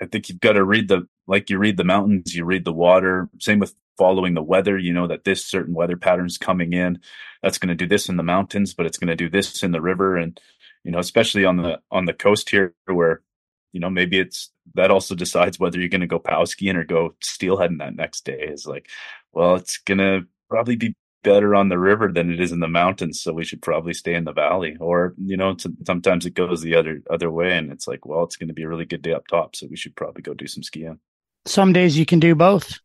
I think you've got to read the like you read the mountains, you read the water. Same with following the weather. You know that this certain weather patterns coming in, that's going to do this in the mountains, but it's going to do this in the river, and you know, especially on the on the coast here, where you know maybe it's that also decides whether you're going to go pow skiing or go steelheading that next day. Is like, well, it's going to probably be better on the river than it is in the mountains so we should probably stay in the valley. Or you know sometimes it goes the other other way and it's like well it's going to be a really good day up top so we should probably go do some skiing. Some days you can do both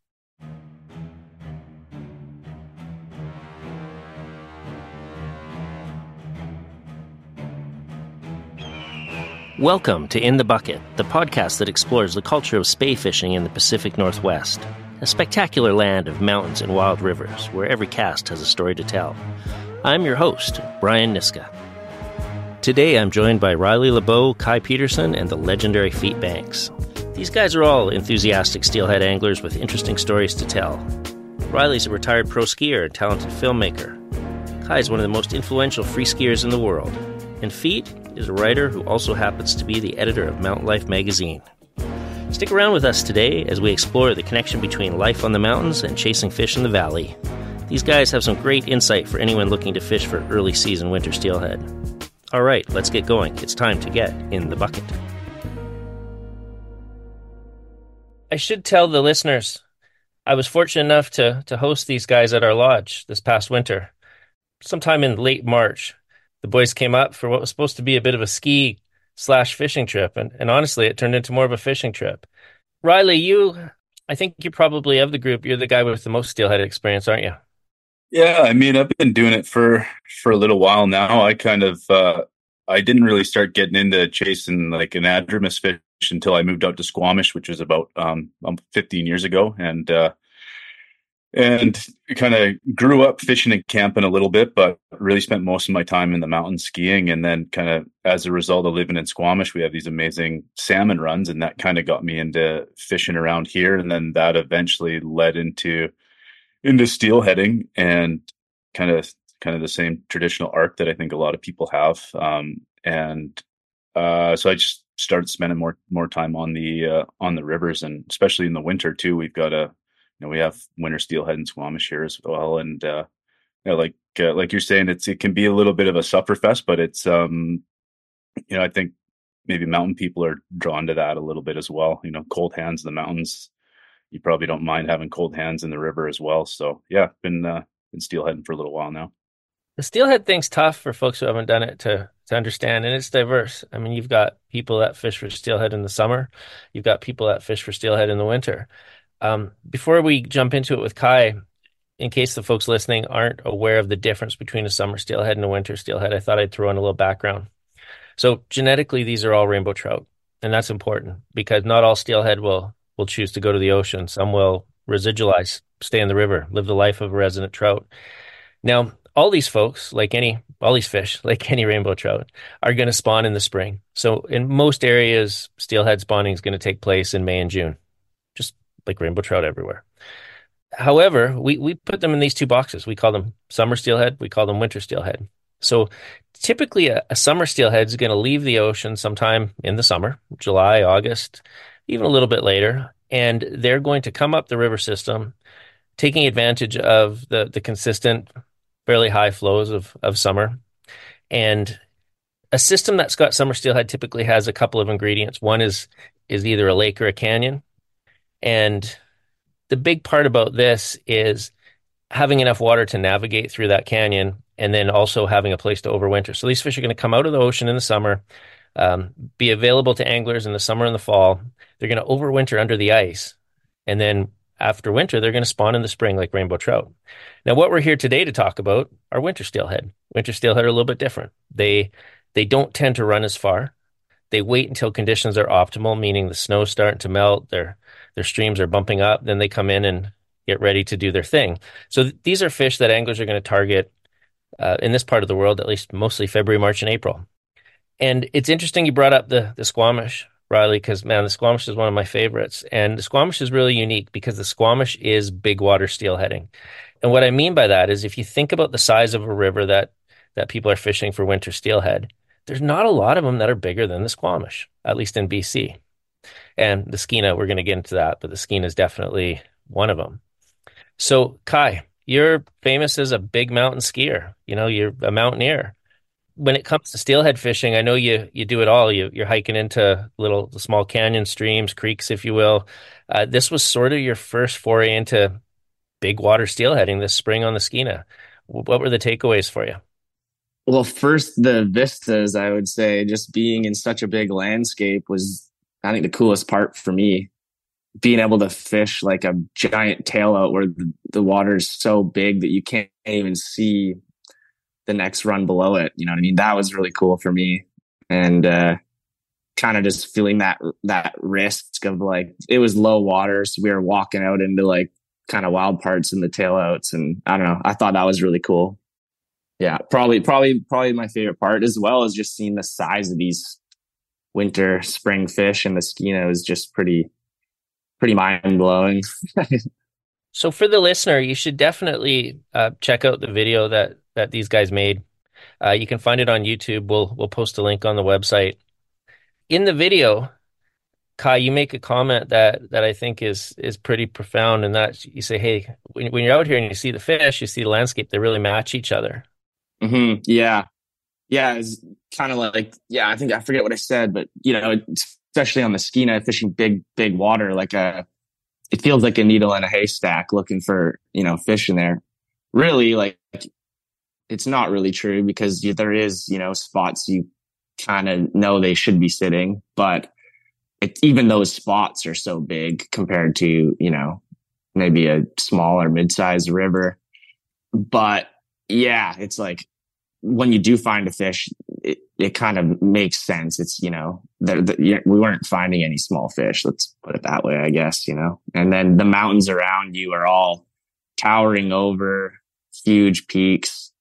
Welcome to In the Bucket, the podcast that explores the culture of spey fishing in the Pacific Northwest a spectacular land of mountains and wild rivers where every cast has a story to tell. I'm your host, Brian Niska. Today I'm joined by Riley Leboe, Kye Petersen, and the legendary Feet Banks. These guys are all enthusiastic steelhead anglers with interesting stories to tell. Riley's a retired pro skier and talented filmmaker. Kye is one of the most influential free skiers in the world. And Feet is a writer who also happens to be the editor of Mountain Life magazine. Stick around with us today as we explore the connection between life on the mountains and chasing fish in the valley. These guys have some great insight for anyone looking to fish for early season winter steelhead. All right, let's get going. It's time to get in the bucket. I should tell the listeners I was fortunate enough to, to host these guys at our lodge this past winter. Sometime in late March, the boys came up for what was supposed to be a bit of a ski slash fishing trip. And, and honestly, it turned into more of a fishing trip. Riley, you, I think you're probably of the group, you're the guy with the most steelhead experience, aren't you? Yeah, I mean, I've been doing it for for a little while now. I kind of uh I didn't really start getting into chasing like an anadromous fish until I moved out to Squamish, which was about um 15 years ago and uh and kind of grew up fishing and camping a little bit, but really spent most of my time in the mountains skiing. And then, kind of as a result of living in Squamish, we have these amazing salmon runs, and that kind of got me into fishing around here. And then that eventually led into into steelheading and kind of kind of the same traditional arc that I think a lot of people have. Um, and uh, so I just started spending more more time on the uh, on the rivers, and especially in the winter too. We've got a you know, we have winter steelhead and Squamish here as well. And, uh, you know, like, uh, like you're saying, it's, it can be a little bit of a sufferfest, but it's, um, you know, I think maybe mountain people are drawn to that a little bit as well. You know, cold hands in the mountains. You probably don't mind having cold hands in the river as well. So yeah, been, uh, been steelheading for a little while now. The steelhead thing's tough for folks who haven't done it to to understand, and it's diverse. I mean, you've got people that fish for steelhead in the summer, you've got people that fish for steelhead in the winter, um, before we jump into it with Kye, in case the folks listening aren't aware of the difference between a summer steelhead and a winter steelhead, I thought I'd throw in a little background. So genetically, these are all rainbow trout, and that's important because not all steelhead will will choose to go to the ocean. Some will residualize, stay in the river, live the life of a resident trout. Now, all these folks, like any all these fish, like any rainbow trout, are going to spawn in the spring. So in most areas, steelhead spawning is going to take place in May and June like rainbow trout everywhere. However, we, we put them in these two boxes. We call them summer steelhead, we call them winter steelhead. So typically, a, a summer steelhead is going to leave the ocean sometime in the summer, July, August, even a little bit later, and they're going to come up the river system, taking advantage of the, the consistent, fairly high flows of, of summer. And a system that's got summer steelhead typically has a couple of ingredients. One is is either a lake or a canyon, and the big part about this is having enough water to navigate through that canyon and then also having a place to overwinter. So these fish are going to come out of the ocean in the summer, um, be available to anglers in the summer and the fall. They're going to overwinter under the ice. And then after winter, they're going to spawn in the spring like rainbow trout. Now, what we're here today to talk about are winter steelhead. Winter steelhead are a little bit different. They they don't tend to run as far. They wait until conditions are optimal, meaning the snow's starting to melt, they're their streams are bumping up, then they come in and get ready to do their thing. So th- these are fish that anglers are going to target uh, in this part of the world, at least mostly February, March, and April. And it's interesting you brought up the the Squamish, Riley, because man, the Squamish is one of my favorites. And the Squamish is really unique because the Squamish is big water steelheading. And what I mean by that is if you think about the size of a river that that people are fishing for winter steelhead, there's not a lot of them that are bigger than the Squamish, at least in BC. And the Skeena, we're going to get into that, but the Skeena is definitely one of them. So, Kye, you're famous as a big mountain skier. You know, you're a mountaineer. When it comes to steelhead fishing, I know you you do it all. You, you're hiking into little small canyon streams, creeks, if you will. Uh, this was sort of your first foray into big water steelheading this spring on the Skeena. What were the takeaways for you? Well, first the vistas, I would say, just being in such a big landscape was, I think, the coolest part for me. Being able to fish like a giant tail out where the, water is so big that you can't even see the next run below it. You know what I mean? That was really cool for me. And, uh, kind of just feeling that, that risk of like, it was low water. So we were walking out into like kind of wild parts in the tailouts. And I don't know, I thought that was really cool yeah, probably, probably, probably my favorite part as well is just seeing the size of these winter spring fish and the Skeena is just pretty, pretty mind blowing. so for the listener, you should definitely uh, check out the video that that these guys made. Uh, you can find it on YouTube. We'll we'll post a link on the website. In the video, Kye, you make a comment that that I think is is pretty profound, and that you say, "Hey, when, when you're out here and you see the fish, you see the landscape, they really match each other." Mm-hmm. Yeah. Yeah. It's kind of like, yeah, I think I forget what I said, but you know, especially on the Skeena fishing big, big water, like a, uh, it feels like a needle in a haystack looking for, you know, fish in there. Really, like, it's not really true because there is, you know, spots you kind of know they should be sitting, but it, even those spots are so big compared to, you know, maybe a small or mid-sized river. But yeah, it's like when you do find a fish, it, it kind of makes sense. It's, you know, the, the, we weren't finding any small fish. Let's put it that way, I guess, you know, and then the mountains around you are all towering over huge peaks.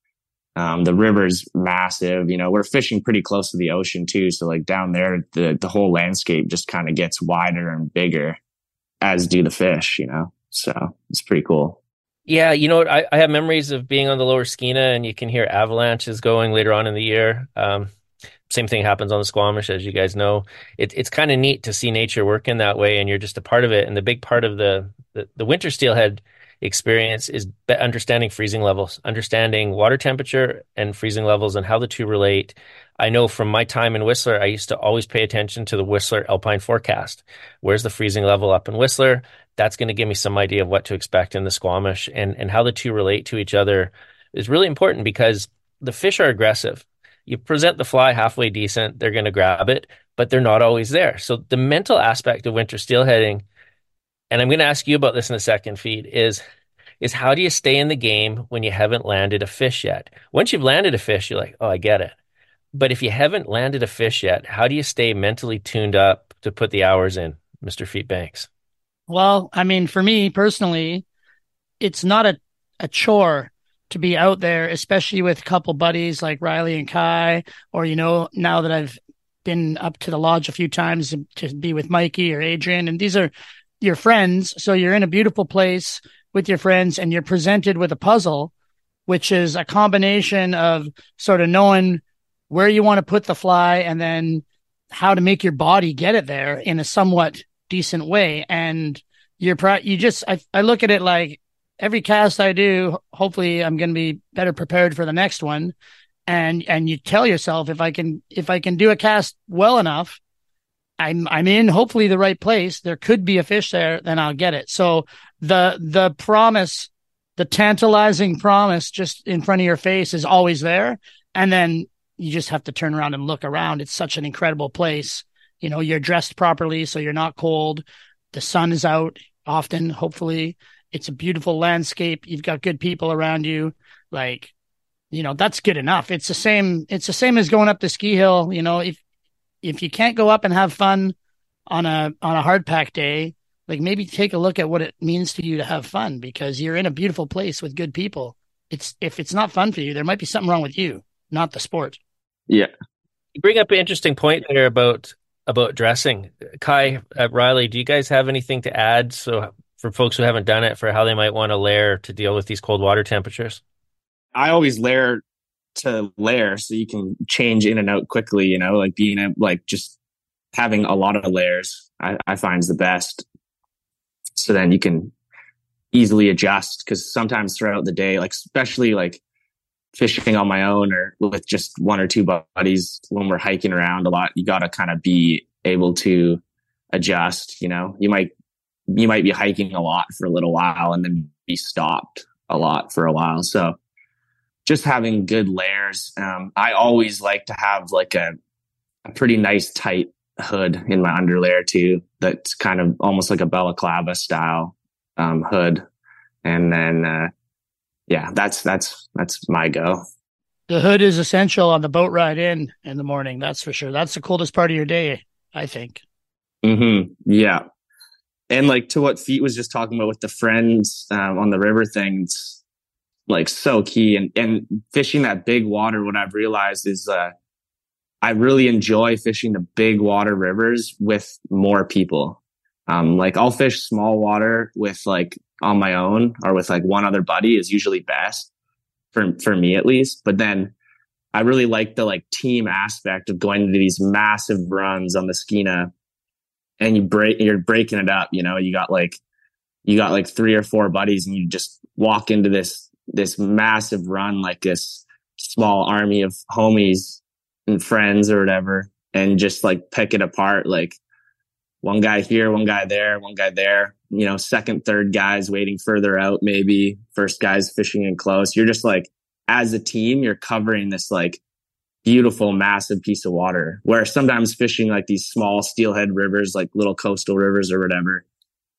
Um, the river's massive, you know, we're fishing pretty close to the ocean too. So like down there, the, the whole landscape just kind of gets wider and bigger as do the fish, you know, so it's pretty cool. Yeah, you know? I, I have memories of being on the lower Skeena and you can hear avalanches going later on in the year. Um, same thing happens on the Squamish, as you guys know. It, it's kind of neat to see nature work in that way, and you're just a part of it. And the big part of the the, the winter steelhead experience is understanding freezing levels, understanding water temperature and freezing levels, and how the two relate. I know from my time in Whistler, I used to always pay attention to the Whistler Alpine forecast. Where's the freezing level up in Whistler? That's going to give me some idea of what to expect in the Squamish and, and how the two relate to each other is really important because the fish are aggressive. You present the fly halfway decent, they're going to grab it, but they're not always there. So the mental aspect of winter steelheading, and I'm going to ask you about this in a second Feet, is is how do you stay in the game when you haven't landed a fish yet? Once you've landed a fish, you're like, oh, I get it. But if you haven't landed a fish yet, how do you stay mentally tuned up to put the hours in, Mr. Feet Banks? Well, I mean, for me personally, it's not a, a chore to be out there, especially with a couple buddies like Riley and Kye, or, you know, now that I've been up to the lodge a few times to be with Mikey or Adrian, and these are your friends. So you're in a beautiful place with your friends and you're presented with a puzzle, which is a combination of sort of knowing where you want to put the fly and then how to make your body get it there in a somewhat decent way. And you're pro- you just I, I look at it like every cast I do, hopefully I'm going to be better prepared for the next one. And and you tell yourself if I can if I can do a cast well enough, I'm I'm in hopefully the right place. There could be a fish there, then I'll get it. So the the promise, the tantalizing promise just in front of your face is always there. And then you just have to turn around and look around. It's such an incredible place. You know, you're dressed properly, so you're not cold. The sun is out often, hopefully. It's a beautiful landscape. You've got good people around you. Like, you know, that's good enough. It's the same, it's the same as going up the ski hill. You know, if if you can't go up and have fun on a on a hard pack day, like maybe take a look at what it means to you to have fun because you're in a beautiful place with good people. It's if it's not fun for you, there might be something wrong with you, not the sport. Yeah. You bring up an interesting point there about about dressing. Kye, uh, Riley, do you guys have anything to add? So for folks who haven't done it, for how they might want to layer to deal with these cold water temperatures. I always layer to layer so you can change in and out quickly. You know, like being a, like just having a lot of layers, I, I find is the best. So then you can easily adjust because sometimes throughout the day, like especially like fishing on my own or with just one or two buddies when we're hiking around a lot, you got to kind of be able to adjust. You know, you might you might be hiking a lot for a little while and then be stopped a lot for a while. So just having good layers. Um, I always like to have like a, a pretty nice tight hood in my underlayer too. That's kind of almost like a balaclava style um, hood, and then uh, yeah, that's that's that's my go. The hood is essential on the boat ride in in the morning. That's for sure. That's the coldest part of your day, I think. Hmm. Yeah. And like to what Feet was just talking about with the friends um, on the river things, like so key. And and fishing that big water, what I've realized is uh, I really enjoy fishing the big water rivers with more people. Um, like I'll fish small water with like on my own or with like one other buddy is usually best for, for me at least. But then I really like the like team aspect of going to these massive runs on the Skeena and you break, you're breaking it up. You know, you got like, you got like three or four buddies and you just walk into this, this massive run, like this small army of homies and friends or whatever and just like pick it apart. Like one guy here, one guy there, one guy there, you know, second, third guys waiting further out, maybe first guys fishing in close. You're just like, as a team, you're covering this like beautiful, massive piece of water where sometimes fishing like these small steelhead rivers, like little coastal rivers or whatever,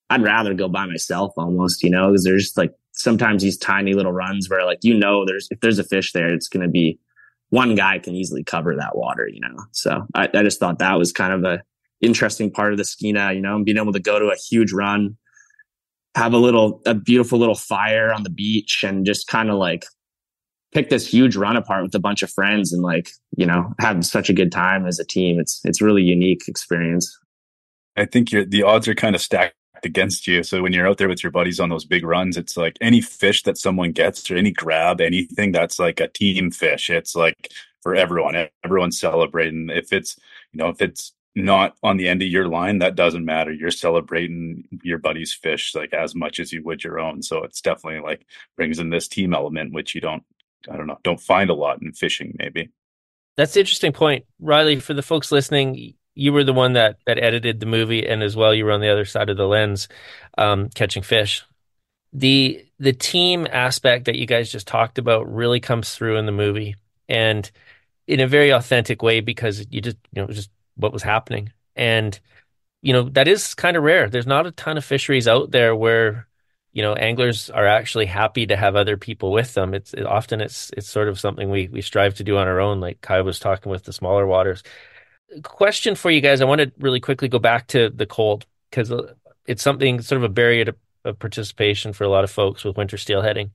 I'd rather go by myself almost, you know, because there's like sometimes these tiny little runs where like, you know, there's, if there's a fish there, it's going to be one guy can easily cover that water, you know? So I, I just thought that was kind of a interesting part of the Skeena, you know, and being able to go to a huge run, have a little, a beautiful little fire on the beach and just kind of like pick this huge run apart with a bunch of friends and like, you know, have such a good time as a team. It's, it's really unique experience. I think the odds are kind of stacked against you. So when you're out there with your buddies on those big runs, it's like any fish that someone gets or any grab, anything that's like a team fish. It's like for everyone, everyone's celebrating. If it's, you know, if it's not on the end of your line, that doesn't matter. You're celebrating your buddy's fish like as much as you would your own. So it's definitely like brings in this team element, which you don't, I don't know, don't find a lot in fishing, maybe. That's an interesting point. Riley, for the folks listening, you were the one that that edited the movie, and as well, you were on the other side of the lens, um, catching fish. the The team aspect that you guys just talked about really comes through in the movie, and in a very authentic way because you just you know just what was happening, and you know that is kind of rare. There's not a ton of fisheries out there where you know anglers are actually happy to have other people with them. It's it, often it's it's sort of something we we strive to do on our own. Like Kye was talking with the smaller waters question for you guys. I want to really quickly go back to the cold because uh, it's something sort of a barrier of participation for a lot of folks with winter steelheading.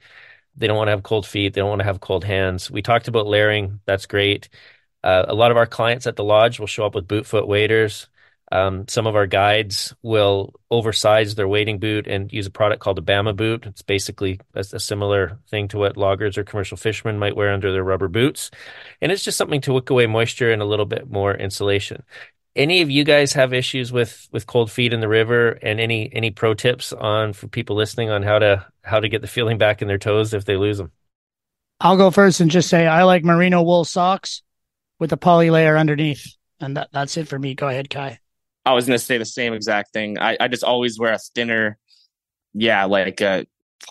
They don't want to have cold feet. They don't want to have cold hands. We talked about layering. That's great. Uh, a lot of our clients at the lodge will show up with boot foot waders. Um, some of our guides will oversize their wading boot and use a product called a Bama boot. It's basically a, a, similar thing to what loggers or commercial fishermen might wear under their rubber boots. And it's just something to wick away moisture and a little bit more insulation. Any of you guys have issues with with cold feet in the river and any any pro tips on for people listening on how to how to get the feeling back in their toes if they lose them? I'll go first and just say I like merino wool socks with a poly layer underneath. And that, that's it for me. Go ahead, Kye. I was gonna say the same exact thing. I, I just always wear a thinner, yeah, like a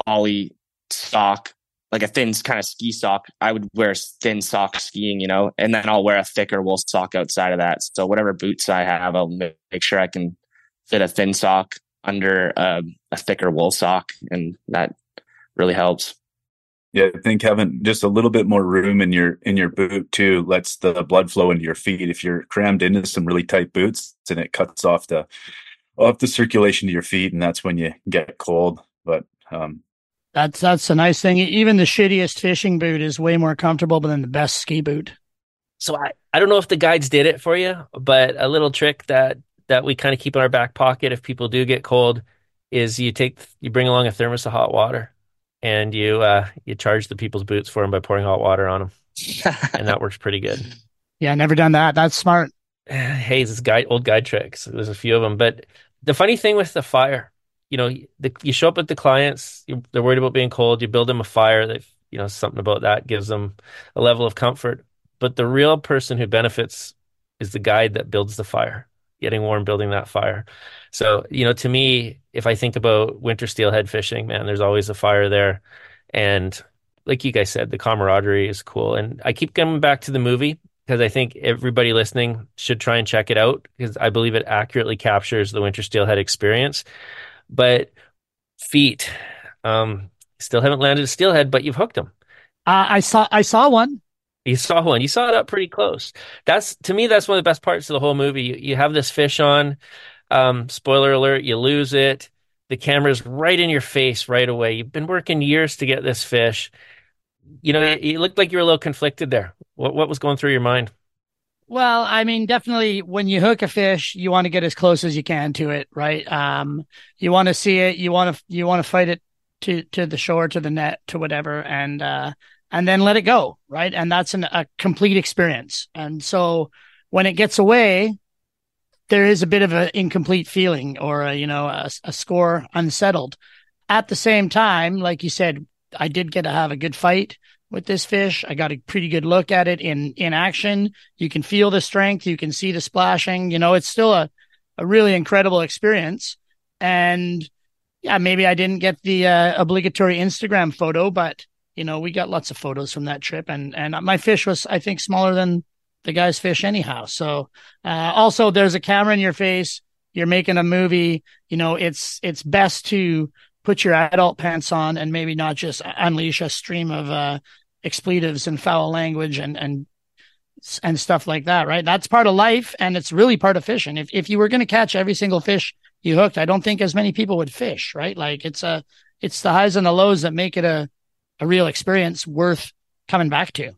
poly sock, like a thin kind of ski sock. I would wear a thin sock skiing, you know, and then I'll wear a thicker wool sock outside of that. So whatever boots I have, I'll make sure I can fit a thin sock under uh, a thicker wool sock, and that really helps. Yeah, I think having just a little bit more room in your in your boot too lets the blood flow into your feet. If you're crammed into some really tight boots, and it cuts off the off the circulation to your feet, and that's when you get cold. But um, that's that's a nice thing. Even the shittiest fishing boot is way more comfortable than the best ski boot. So I, I don't know if the guides did it for you, but a little trick that that we kind of keep in our back pocket if people do get cold is you take you bring along a thermos of hot water and you uh, you charge the people's boots for them by pouring hot water on them, and that works pretty good. Yeah, never done that. That's smart. Hayes' guide, old guide tricks. There's a few of them, but the funny thing with the fire, you know, the, you show up at the clients, you, they're worried about being cold. You build them a fire. They, you know, something about that gives them a level of comfort. But the real person who benefits is the guide that builds the fire, getting warm, building that fire. So, you know, to me, if I think about winter steelhead fishing, man, there's always a fire there. And like you guys said, the camaraderie is cool. And I keep coming back to the movie because I think everybody listening should try and check it out because I believe it accurately captures the winter steelhead experience. But Feet, um, still haven't landed a steelhead, but you've hooked them. Uh, I saw I saw one. You saw one. You saw it up pretty close. That's to me. That's one of the best parts of the whole movie. You, you have this fish on. Um, spoiler alert: you lose it. The camera's right in your face right away. You've been working years to get this fish. You know, it, it looked like you were a little conflicted there. What what was going through your mind? Well, I mean, definitely when you hook a fish, you want to get as close as you can to it, right? Um, you want to see it, you want to you want to fight it to to the shore, to the net, to whatever, and uh, and then let it go, right? And that's an, a complete experience. And so when it gets away, there is a bit of an incomplete feeling or a, you know a, a score unsettled. At the same time, like you said, I did get to have a good fight with this fish. I got a pretty good look at it in in action. You can feel the strength, you can see the splashing. You know, it's still a a really incredible experience. And yeah, maybe I didn't get the uh, obligatory Instagram photo, but you know, we got lots of photos from that trip, and and my fish was, I think, smaller than the guy's fish anyhow. So, uh, also, there's a camera in your face. You're making a movie. You know, it's it's best to put your adult pants on and maybe not just unleash a stream of uh, expletives and foul language and and and stuff like that, right? That's part of life and it's really part of fishing. If if you were going to catch every single fish you hooked, I don't think as many people would fish, right? Like it's a it's the highs and the lows that make it a a real experience worth coming back to.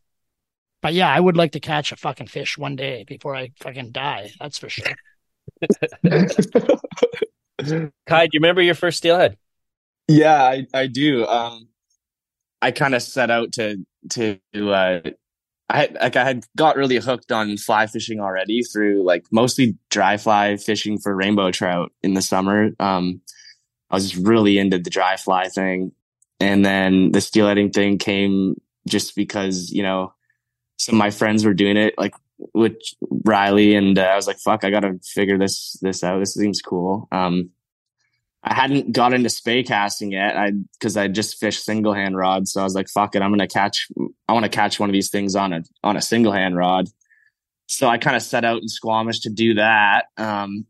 But yeah, I would like to catch a fucking fish one day before I fucking die. That's for sure. Kye, do you remember your first steelhead? Yeah, I, I do. Um, I kind of set out to to uh, I had, like I had got really hooked on fly fishing already through like mostly dry fly fishing for rainbow trout in the summer. Um, I was just really into the dry fly thing, and then the steelheading thing came just because you know some of my friends were doing it, like with Riley, and uh, I was like, "Fuck, I gotta figure this this out. This seems cool." Um, I hadn't got into spey casting yet. I because I just fished single hand rods, so I was like, "Fuck it, I'm gonna catch. I want to catch one of these things on a on a single hand rod." So I kind of set out in Squamish to do that. Um,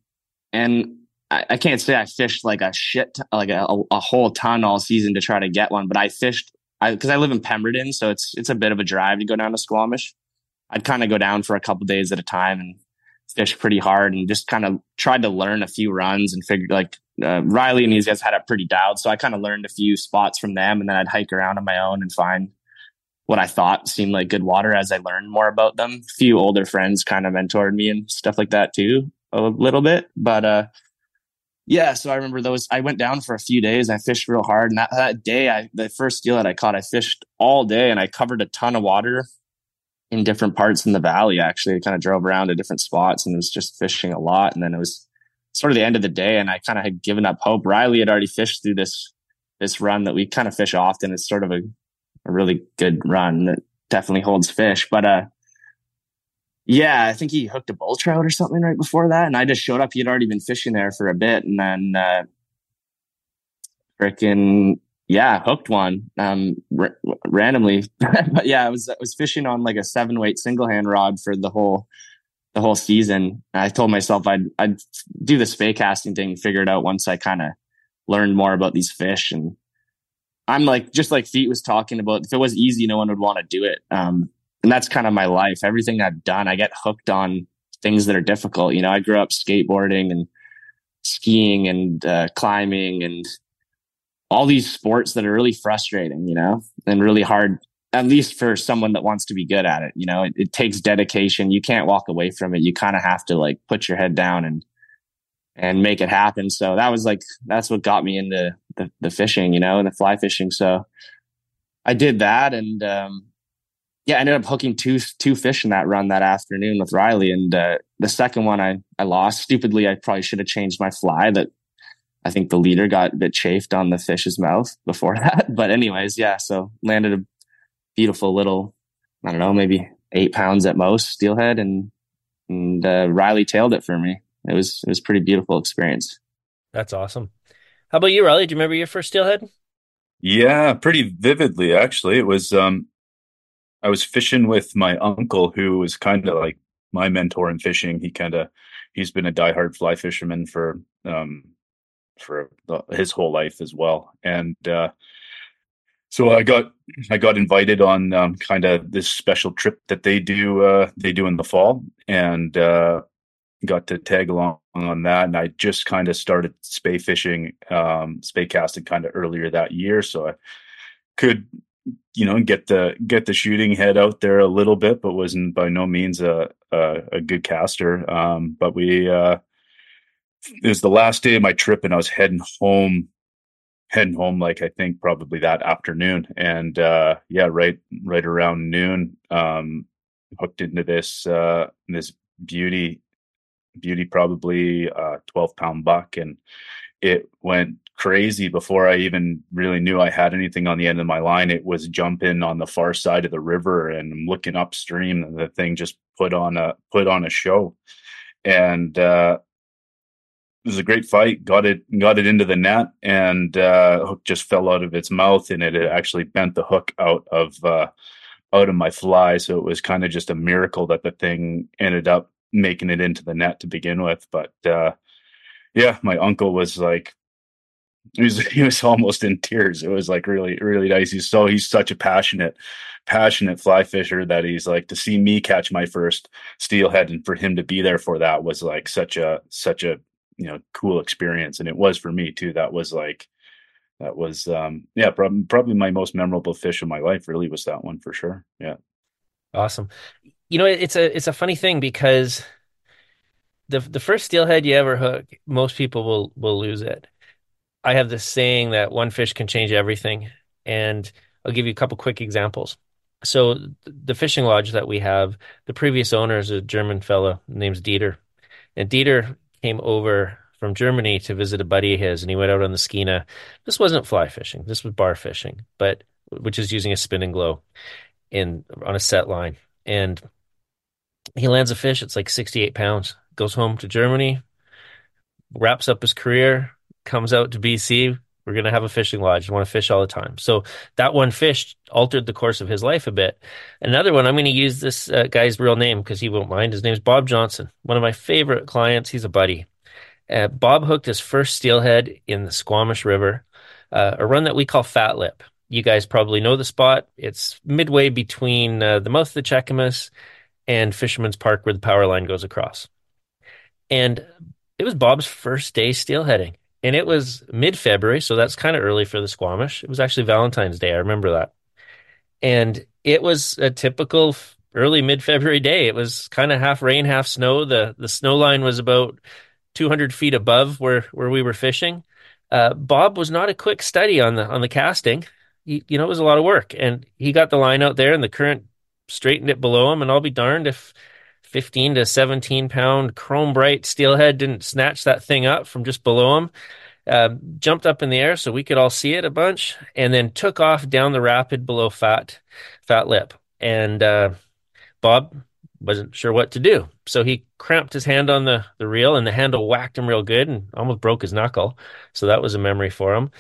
and I, I, can't say I fished like a shit, like a, a, whole ton all season to try to get one, but I fished because I live in Pemberton, so it's it's a bit of a drive to go down to Squamish. I'd kind of go down for a couple days at a time and fish pretty hard and just kind of tried to learn a few runs and figured like uh, Riley and these guys had it pretty dialed. So I kind of learned a few spots from them and then I'd hike around on my own and find what I thought seemed like good water as I learned more about them. A few older friends kind of mentored me and stuff like that too, a little bit. But uh, yeah, so I remember those. I went down for a few days. I fished real hard, and that, that day, I the first deal that I caught, I fished all day, and I covered a ton of water in different parts in the valley. Actually, I kind of drove around to different spots and was just fishing a lot. And then it was sort of the end of the day and I kind of had given up hope. Riley had already fished through this this run that we kind of fish often. It's sort of a, a really good run that definitely holds fish. But uh yeah, I think he hooked a bull trout or something right before that. And I just showed up. He had already been fishing there for a bit. And then uh freaking yeah, hooked one um r- randomly. but yeah, I was I was fishing on like a seven weight single hand rod for the whole the whole season. I told myself I'd I'd do the spey casting thing, figure it out once I kind of learned more about these fish. And I'm like, just like Feet was talking about, if it was easy, no one would want to do it. Um, and that's kind of my life. Everything I've done, I get hooked on things that are difficult. You know, I grew up skateboarding and skiing and uh, climbing and all these sports that are really frustrating, you know, and really hard at least for someone that wants to be good at it. You know, it, it takes dedication. You can't walk away from it. You kind of have to like put your head down and and make it happen. So that was like that's what got me into the, the fishing, you know, and the fly fishing. So I did that and um yeah, I ended up hooking two two fish in that run that afternoon with Riley, and uh, the second one I I lost stupidly. I probably should have changed my fly. That I think the leader got a bit chafed on the fish's mouth before that. But anyways, yeah, so landed a beautiful little, I don't know, maybe eight pounds at most steelhead, and and uh, Riley tailed it for me. It was it was pretty beautiful experience. That's awesome. How about you, Riley? Do you remember your first steelhead? Yeah, pretty vividly actually. It was um I was fishing with my uncle, who was kind of like my mentor in fishing. He kind of he's been a diehard fly fisherman for um for his whole life as well, and uh, so I got I got invited on um, kind of this special trip that they do uh, they do in the fall, and uh, got to tag along on that. And I just kind of started spey fishing, um, spey casting kind of earlier that year, so I could you know get the get the shooting head out there a little bit but wasn't by no means a a, a good caster. Um, but we uh it was the last day of my trip and i was heading home heading home like i think probably that afternoon. And uh yeah right right around noon um hooked into this uh this beauty beauty probably uh 12 pound buck. And it went crazy before I even really knew I had anything on the end of my line. It was jumping on the far side of the river and looking upstream, and the thing just put on a put on a show. And uh, it was a great fight. Got it got it into the net, and uh, hook just fell out of its mouth, and it actually bent the hook out of uh, out of my fly. So it was kind of just a miracle that the thing ended up making it into the net to begin with. But uh, yeah, my uncle was like he was he was almost in tears. It was like really really nice. He's so he's such a passionate passionate fly fisher that he's like to see me catch my first steelhead and for him to be there for that was like such a such a you know cool experience and it was for me too. That was like that was um yeah probably probably my most memorable fish of my life really was that one for sure. Yeah. Awesome. You know it's a it's a funny thing because the the first steelhead you ever hook most people will will lose it I have this saying that one fish can change everything. And I'll give you a couple quick examples. So the fishing lodge that we have, the previous owner is a German fellow named Dieter. And Dieter came over from Germany to visit a buddy of his and he went out on the Skeena. This wasn't fly fishing. This was bar fishing, but which is using a spin and glow in on a set line. And he lands a fish, it's like 68 pounds, goes home to Germany, wraps up his career, comes out to BC, we're going to have a fishing lodge. I want to fish all the time. So that one fish altered the course of his life a bit. Another one, I'm going to use this uh, guy's real name because he won't mind. His name's Bob Johnson, one of my favorite clients. He's a buddy. Uh, Bob hooked his first steelhead in the Squamish River, uh, a run that we call Fat Lip. You guys probably know the spot. It's midway between uh, the mouth of the Cheakamus and Fisherman's Park where the power line goes across. And it was Bob's first day steelheading and it was mid February, so that's kind of early for the Squamish. It was actually Valentine's Day. I remember that. And it was a typical early mid February day. It was kind of half rain, half snow. The the snow line was about 200 feet above where where we were fishing. Uh, Bob was not a quick study on the on the casting. He, you know, it was a lot of work, and he got the line out there, and the current straightened it below him. And I'll be darned if 15 to 17 pound chrome bright steelhead didn't snatch that thing up from just below him. Uh, jumped up in the air so we could all see it a bunch, and then took off down the rapid below Fat Fat Lip. And uh, Bob wasn't sure what to do, so he cramped his hand on the the reel, and the handle whacked him real good, and almost broke his knuckle. So that was a memory for him.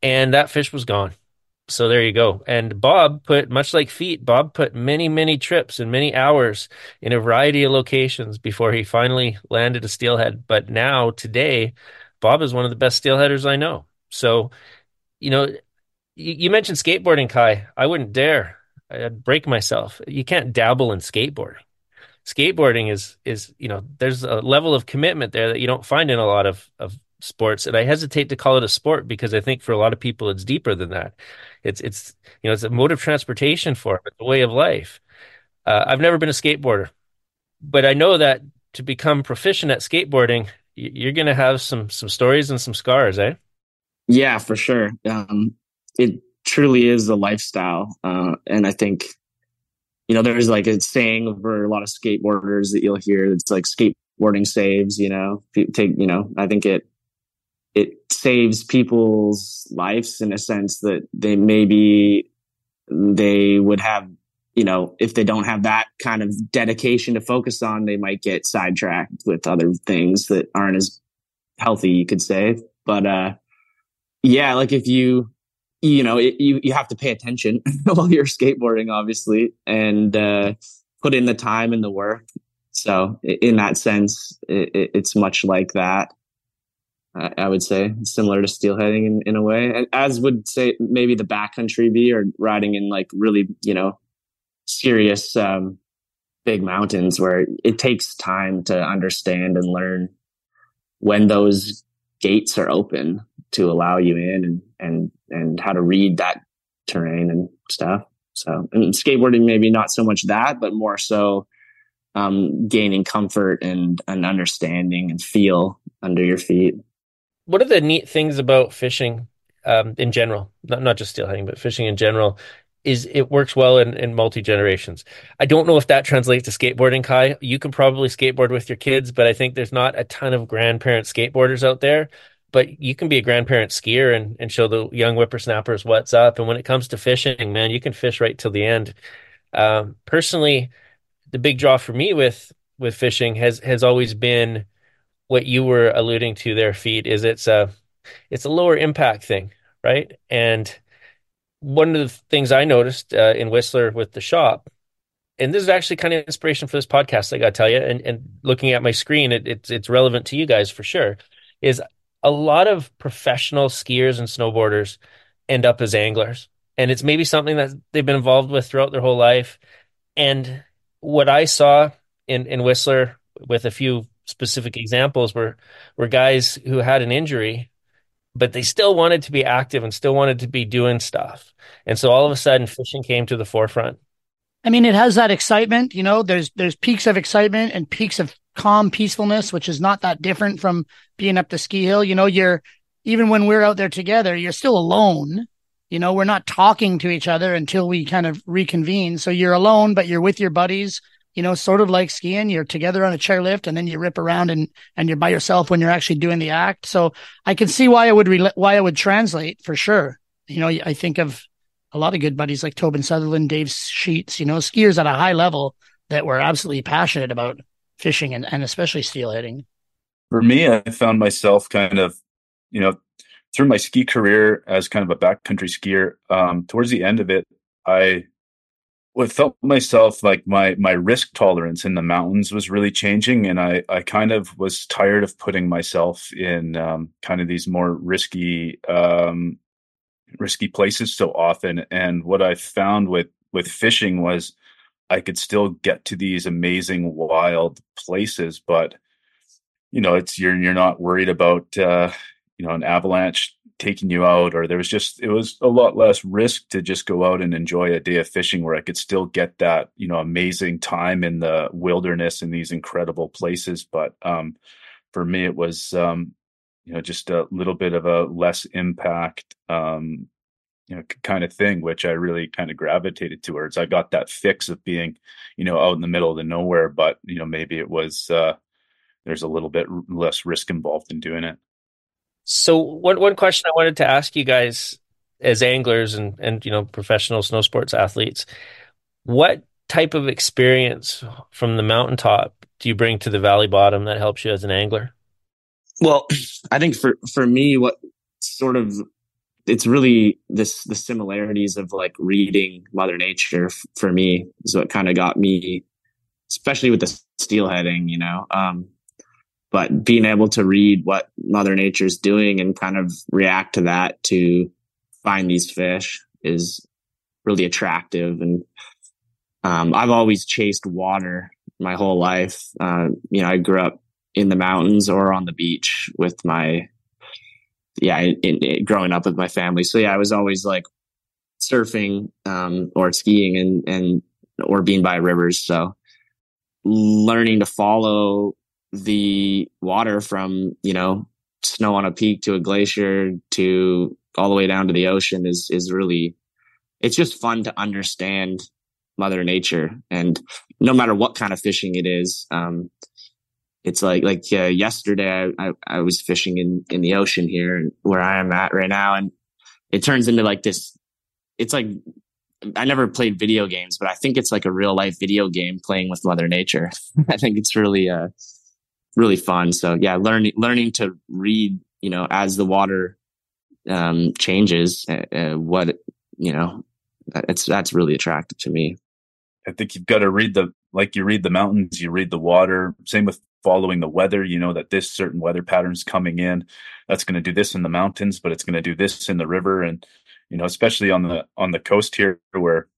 And that fish was gone so there you go. And Bob put, much like Feet, Bob put many, many trips and many hours in a variety of locations before he finally landed a steelhead. But now, today, Bob is one of the best steelheaders I know. So, you know, you, you mentioned skateboarding, Kye. I wouldn't dare. I'd break myself. You can't dabble in skateboarding. Skateboarding is is you know there's a level of commitment there that you don't find in a lot of of sports and i hesitate to call it a sport because i think for a lot of people it's deeper than that it's it's you know it's a mode of transportation for them a way of life uh, i've never been a skateboarder but i know that to become proficient at skateboarding you're going to have some some stories and some scars eh yeah for sure um, it truly is a lifestyle uh, and i think you know, there's like a saying for a lot of skateboarders that you'll hear. It's like skateboarding saves. You know, take you know, I think it it saves people's lives in a sense that they maybe they would have you know if they don't have that kind of dedication to focus on they might get sidetracked with other things that aren't as healthy you could say. But uh yeah like if you you know it, you you have to pay attention while you're skateboarding obviously and uh put in the time and the work. So in that sense it, it's much like that I would say similar to steelheading in, in a way, as would say maybe the backcountry be or riding in like really you know serious um, big mountains where it takes time to understand and learn when those gates are open to allow you in and and and how to read that terrain and stuff. So and skateboarding maybe not so much that, but more so um, gaining comfort and an understanding and feel under your feet what are the neat things about fishing um, in general, not not just steelheading, but fishing in general, is it works well in, in multi generations. I don't know if that translates to skateboarding, Kye. You can probably skateboard with your kids, but I think there's not a ton of grandparent skateboarders out there. But you can be a grandparent skier and, and show the young whippersnappers what's up. And when it comes to fishing, man, you can fish right till the end. Um, personally, the big draw for me with with fishing has has always been what you were alluding to there, Feet, is it's a it's a lower impact thing, right? And one of the things I noticed uh, in Whistler with the shop, and this is actually kind of inspiration for this podcast, I got to tell you, and, and looking at my screen, it, it's it's relevant to you guys for sure. Is a lot of professional skiers and snowboarders end up as anglers, and it's maybe something that they've been involved with throughout their whole life. And what I saw in in Whistler with a few specific examples were were guys who had an injury but they still wanted to be active and still wanted to be doing stuff. And so all of a sudden fishing came to the forefront. I mean it has that excitement you know there's there's peaks of excitement and peaks of calm peacefulness which is not that different from being up the ski hill. You know you're even when we're out there together you're still alone. You know we're not talking to each other until we kind of reconvene. So you're alone but you're with your buddies you know, sort of like skiing. You're together on a chairlift and then you rip around and, and you're by yourself when you're actually doing the act. So I can see why it would, re- why it would translate for sure. You know, I think of a lot of good buddies like Tobin Sutherland, Dave Sheets, you know, skiers at a high level that were absolutely passionate about fishing and, and especially steelheading. For me, I found myself kind of, you know, through my ski career as kind of a backcountry skier, um, towards the end of it, I I felt myself like my my risk tolerance in the mountains was really changing, and I I kind of was tired of putting myself in um, kind of these more risky um, risky places so often. And what I found with with fishing was I could still get to these amazing wild places, but you know it's you're you're not worried about uh, you know an avalanche taking you out or there was just it was a lot less risk to just go out and enjoy a day of fishing where I could still get that you know amazing time in the wilderness in these incredible places. But um for me it was um you know just a little bit of a less impact um you know kind of thing which I really kind of gravitated towards. I got that fix of being you know out in the middle of the nowhere but you know maybe it was uh there's a little bit less risk involved in doing it so one one question I wanted to ask you guys as anglers and and you know professional snow sports athletes, what type of experience from the mountaintop do you bring to the valley bottom that helps you as an angler? Well, I think for for me, what sort of it's really this the similarities of like reading Mother Nature f- for me is what kind of got me, especially with the steelheading. You know, um, but being able to read what mother nature's doing and kind of react to that to find these fish is really attractive. And um, i've always chased water my whole life. Uh, you know i grew up in the mountains or on the beach with my yeah in, in, growing up with my family. So yeah i was always like surfing um, or skiing and and or being by rivers. So learning to follow the water from, you know, snow on a peak to a glacier to all the way down to the ocean is, is really, it's just fun to understand mother nature. And no matter what kind of fishing it is um, it's like like uh, yesterday I, I, I was fishing in in the ocean here where i am at right now. And it turns into like this it's like i never played video games but i think it's like a real life video game playing with mother nature. I think it's really uh really fun so yeah learning learning to read you know as the water um changes uh, uh, what you know it's that's really attractive to me I think you've got to read the like you read the mountains, you read the water. Same with following the weather. You know that this certain weather pattern's coming in. That's going to do this in the mountains, but it's going to do this in the river, and you know, especially on the on the coast here, where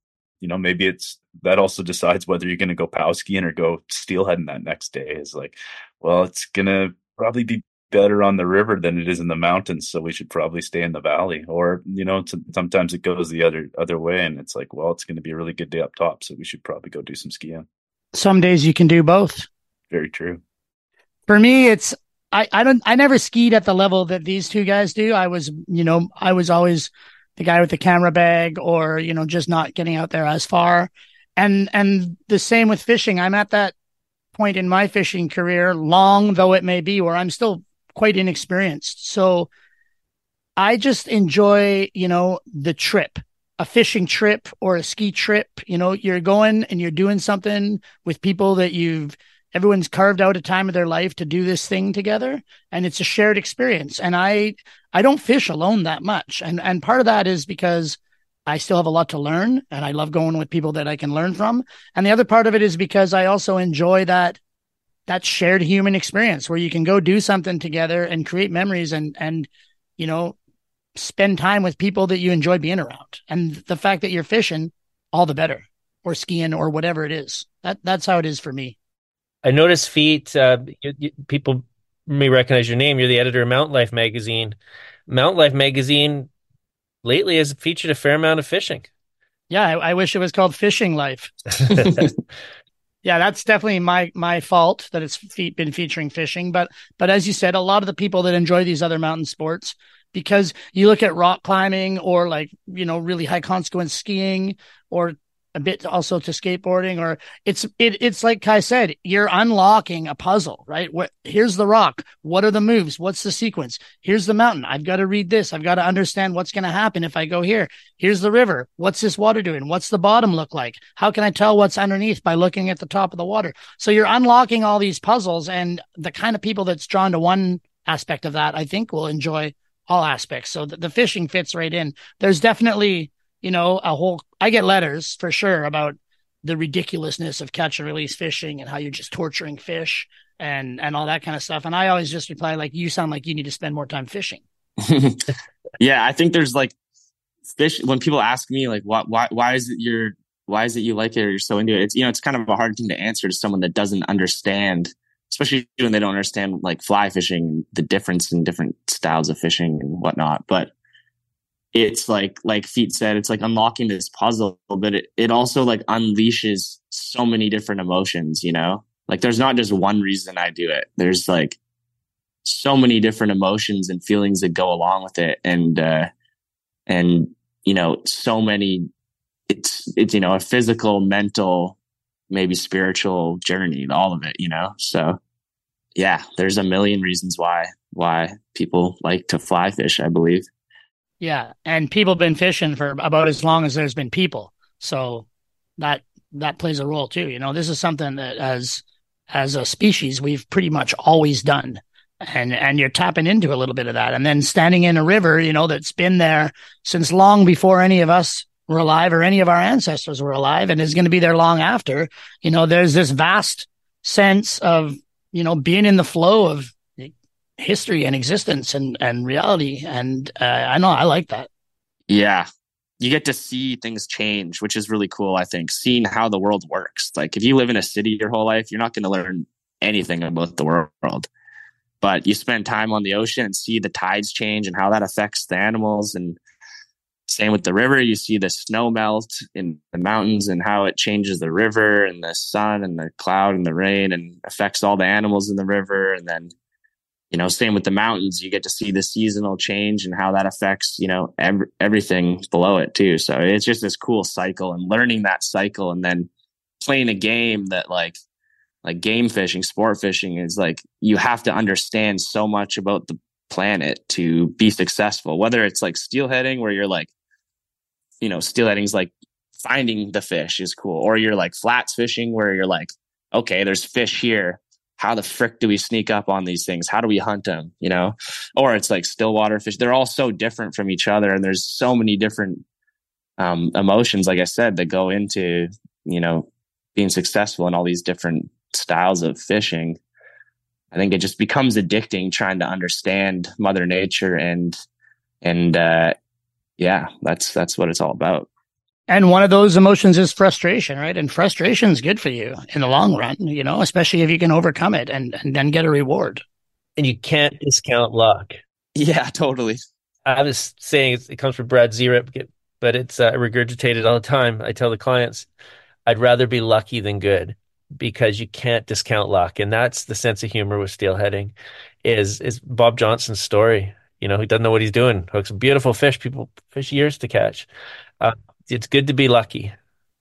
you know maybe it's that also decides whether you're going to go pow skiing or go steelheading that next day. Is like, well, it's going to probably be better on the river than it is in the mountains so we should probably stay in the valley. Or you know sometimes it goes the other other way and it's like well it's going to be a really good day up top so we should probably go do some skiing. Some days you can do both. Very true. For me it's i i don't i never skied at the level that these two guys do. I was you know i was always the guy with the camera bag or you know just not getting out there as far and and the same with fishing i'm at that point in my fishing career long though it may be where i'm still quite inexperienced. So I just enjoy, you know, the trip, a fishing trip or a ski trip. You know, you're going and you're doing something with people that you've, everyone's carved out a time of their life to do this thing together and it's a shared experience. And I, I don't fish alone that much. And, and part of that is because I still have a lot to learn and I love going with people that I can learn from. And the other part of it is because I also enjoy that that shared human experience where you can go do something together and create memories and and you know spend time with people that you enjoy being around and the fact that you're fishing all the better or skiing or whatever it is that that's how it is for me i noticed feet uh, you, you, people may recognize your name. You're the editor of mountain life magazine. Mountain life magazine lately has featured a fair amount of fishing. Yeah I, I wish it was called fishing life. Yeah, that's definitely my my fault that it's fe- been featuring fishing. But but as you said, a lot of the people that enjoy these other mountain sports, because you look at rock climbing or like you know really high consequence skiing or a bit also to skateboarding or it's it, it's like Kye said you're unlocking a puzzle right? What here's the rock. What are the moves? What's the sequence? Here's the mountain. I've got to read this. I've got to understand what's going to happen if i go here. Here's the river. What's this water doing? What's the bottom look like? How can i tell what's underneath by looking at the top of the water? So you're unlocking all these puzzles and the kind of people that's drawn to one aspect of that i think will enjoy all aspects. So the, the fishing fits right in. There's definitely you know, a whole, I get letters for sure about the ridiculousness of catch and release fishing and how you're just torturing fish and, and all that kind of stuff. And I always just reply, like, you sound like you need to spend more time fishing. yeah. I think there's like fish when people ask me, like, why, why, why is it you're, why is it you like it or you're so into it? It's, you know, it's kind of a hard thing to answer to someone that doesn't understand especially when they don't understand like fly fishing, the difference in different styles of fishing and whatnot. But it's like like feet said it's like unlocking this puzzle but it, it also like unleashes so many different emotions you know? Like there's not just one reason i do it. There's like so many different emotions and feelings that go along with it. And uh and you know so many it's it's you know a physical mental maybe spiritual journey all of it you know? So yeah there's a million reasons why why people like to fly fish i believe yeah, and people have been fishing for about as long as there's been people, so that that plays a role too. You know, this is something that as as a species we've pretty much always done, and and you're tapping into a little bit of that, and then standing in a river, you know, that's been there since long before any of us were alive or any of our ancestors were alive, and is going to be there long after. You know, there's this vast sense of you know being in the flow of history and existence and and reality. And uh, i know i like that. Yeah. You get to see things change which is really cool i think. Seeing how the world works. Like if you live in a city your whole life you're not going to learn anything about the world. But you spend time on the ocean and see the tides change and how that affects the animals. And same with the river you see the snow melt in the mountains and how it changes the river and the sun and the cloud and the rain and affects all the animals in the river. And then you know, same with the mountains. You get to see the seasonal change and how that affects, you know, every, everything below it too. So it's just this cool cycle and learning that cycle and then playing a game that like, like game fishing, sport fishing is like, you have to understand so much about the planet to be successful, whether it's like steelheading where you're like, you know, steelheading is like finding the fish is cool, or you're like flats fishing where you're like, okay, there's fish here how the frick do we sneak up on these things? How do we hunt them? You know, or it's like stillwater fish. They're all so different from each other, and there's so many different um, emotions, like I said, that go into you know being successful in all these different styles of fishing. I think it just becomes addicting trying to understand Mother Nature and and uh, yeah, that's that's what it's all about. And one of those emotions is frustration, right? And frustration is good for you in the long run, you know, especially if you can overcome it and, and then get a reward. And you can't discount luck. Yeah, totally. I was saying it comes from Brad Zirip, but it's uh, regurgitated all the time. I tell the clients, I'd rather be lucky than good because you can't discount luck. And that's the sense of humor with steelheading is, is Bob Johnson's story. You know, he doesn't know what he's doing. Hooks beautiful fish, people fish years to catch. Uh, it's good to be lucky.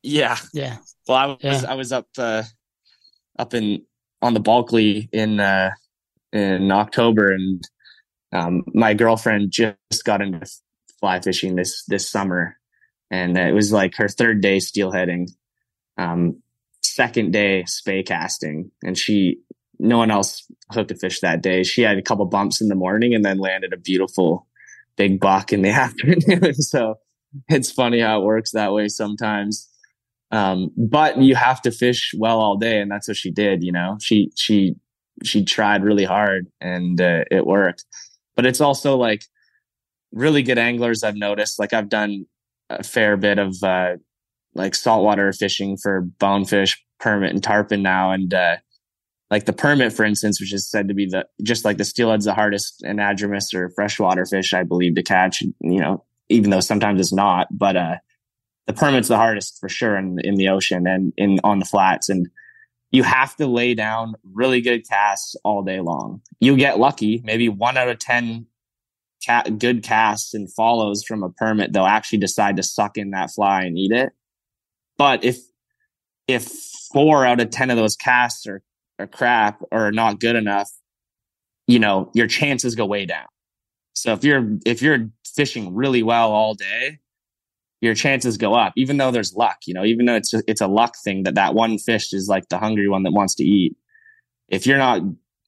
Yeah. Yeah. Well, I was yeah. I was up uh, up in on the Bulkley in uh, in October, and um, my girlfriend just got into fly fishing this this summer, and it was like her third day steelheading, um, second day spey casting, and she no one else hooked a fish that day. She had a couple bumps in the morning, and then landed a beautiful big buck in the afternoon. so it's funny how it works that way sometimes. Um, but you have to fish well all day, and that's what she did. You know, she she she tried really hard, and uh, it worked. But it's also like really good anglers. I've noticed. Like I've done a fair bit of uh, like saltwater fishing for bonefish, permit, and tarpon now, and uh, like the permit, for instance, which is said to be the just like the steelhead's the hardest anadromous or freshwater fish, I believe, to catch. You know, even though sometimes it's not. But uh, the permit's the hardest for sure in in the ocean and in on the flats, and you have to lay down really good casts all day long. You get lucky, maybe one out of ten ca- good casts and follows from a permit, they'll actually decide to suck in that fly and eat it. But if if four out of ten of those casts are, are crap or not good enough, you know your chances go way down. So if you're if you're fishing really well all day, your chances go up. Even though there's luck, you know, even though it's a, it's a luck thing that that one fish is like the hungry one that wants to eat. If you're not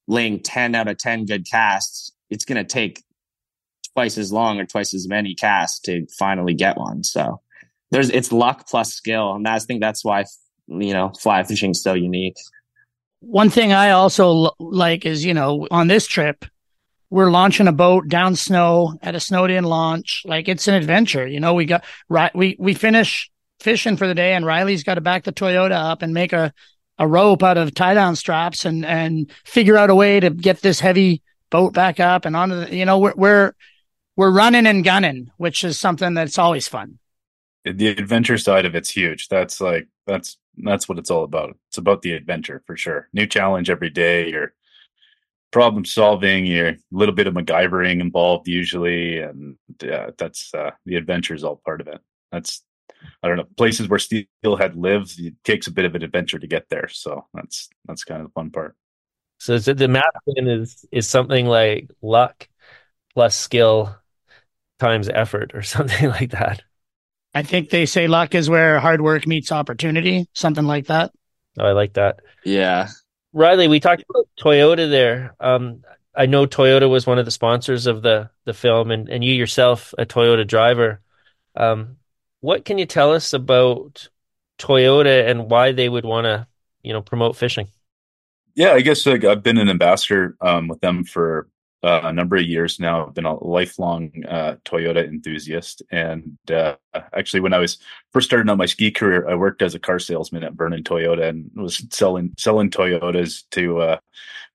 laying ten out of ten good casts, it's going to take twice as long or twice as many casts to finally get one. So there's it's luck plus skill, and I think that's why you know fly fishing is so unique. One thing I also like is you know on this trip we're launching a boat down snow at a snowed in launch. Like it's an adventure. You know, we got right. We, we finish fishing for the day and Riley's got to back the Toyota up and make a, a rope out of tie down straps and, and figure out a way to get this heavy boat back up and onto the, you know, we're, we're, we're running and gunning, which is something that's always fun. The adventure side of it's huge. That's like, that's, that's what it's all about. It's about the adventure for sure. New challenge every day. You're, problem solving, you're a little bit of MacGyvering involved usually, and yeah, that's uh, the adventure is all part of it. That's I don't know places where steelhead lives. It takes a bit of an adventure to get there, so that's that's kind of the fun part. So, so the math is is something like luck plus skill times effort, or something like that. I think they say luck is where hard work meets opportunity, something like that. Oh, I like that. Yeah, Riley, we talked about Toyota there. Um, I know Toyota was one of the sponsors of the the film, and, and you yourself a Toyota driver. Um, what can you tell us about Toyota and why they would want to, you know, promote fishing? Yeah, I guess like, I've been an ambassador um, with them for uh, a number of years now. I've been a lifelong uh, Toyota enthusiast, and uh, actually, when I was first starting out my ski career, I worked as a car salesman at Vernon Toyota and was selling selling Toyotas to uh,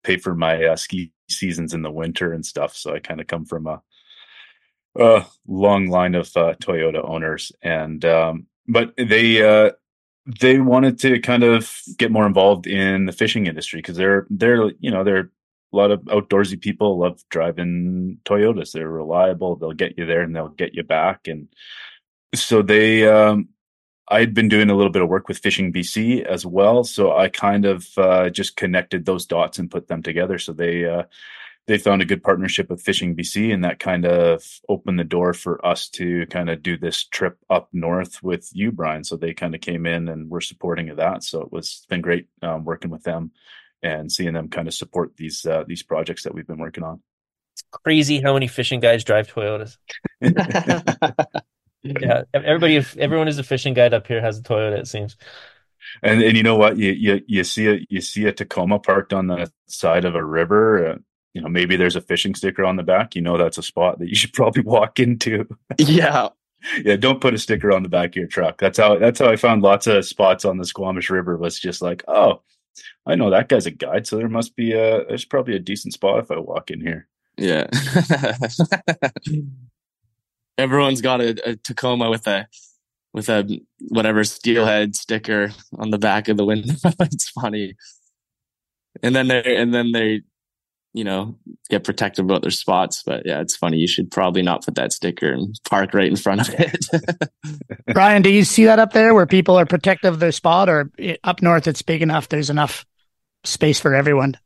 pay for my uh, ski seasons in the winter and stuff. So I kind of come from a, a, long line of uh, Toyota owners, and um, but they they wanted to kind of get more involved in the fishing industry because they're they're you know they're a lot of outdoorsy people love driving Toyotas. They're reliable. They'll get you there and they'll get you back. And so they, um, I'd been doing a little bit of work with Fishing BC as well, so I kind of uh, just connected those dots and put them together. So they uh, they found a good partnership with Fishing BC, and that kind of opened the door for us to kind of do this trip up north with you, Brian. So they kind of came in and were supporting of that. So it was been great um, working with them and seeing them kind of support these uh, these projects that we've been working on. It's crazy how many fishing guys drive Toyotas. yeah, everybody, everyone is a fishing guide up here has a Toyota. It seems. And and you know what you you you see a you see a Tacoma parked on the side of a river. Uh, you know maybe there's a fishing sticker on the back. You know that's a spot that you should probably walk into. yeah, yeah. Don't put a sticker on the back of your truck. That's how that's how I found lots of spots on the Squamish River. Was just like oh, I know that guy's a guide, so there must be a there's probably a decent spot if I walk in here. Yeah. everyone's got a, a Tacoma with a with a whatever steelhead sticker on the back of the window. it's funny. And then they and then they, you know, get protective about their spots. But yeah, it's funny. You should probably not put that sticker and park right in front of it. Brian, do you see that up there where people are protective of their spot, or up north it's big enough? There's enough space for everyone.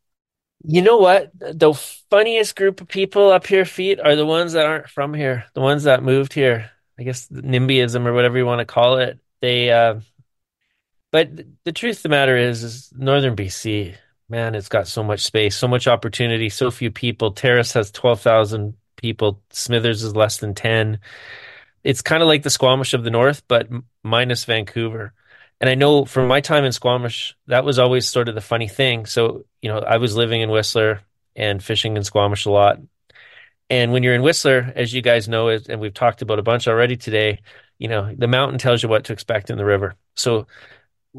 You know what? The funniest group of people up here, feet, are the ones that aren't from here, the ones that moved here. I guess NIMBYism or whatever you want to call it. They, uh, but the truth of the matter is, is Northern BC, man, it's got so much space, so much opportunity, so few people. Terrace has 12,000 people. Smithers is less than 10. It's kind of like the Squamish of the North, but minus Vancouver. And I know from my time in Squamish, that was always sort of the funny thing. So, you know, I was living in Whistler and fishing in Squamish a lot. And when you're in Whistler, as you guys know, and we've talked about a bunch already today, you know, the mountain tells you what to expect in the river. So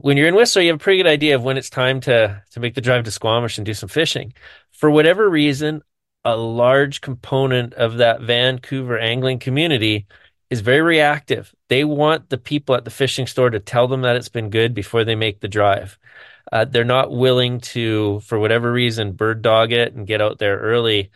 when you're in Whistler, you have a pretty good idea of when it's time to to make the drive to Squamish and do some fishing. For whatever reason, a large component of that Vancouver angling community is very reactive. They want the people at the fishing store to tell them that it's been good before they make the drive. Uh, they're not willing to, for whatever reason, bird dog it and get out there early.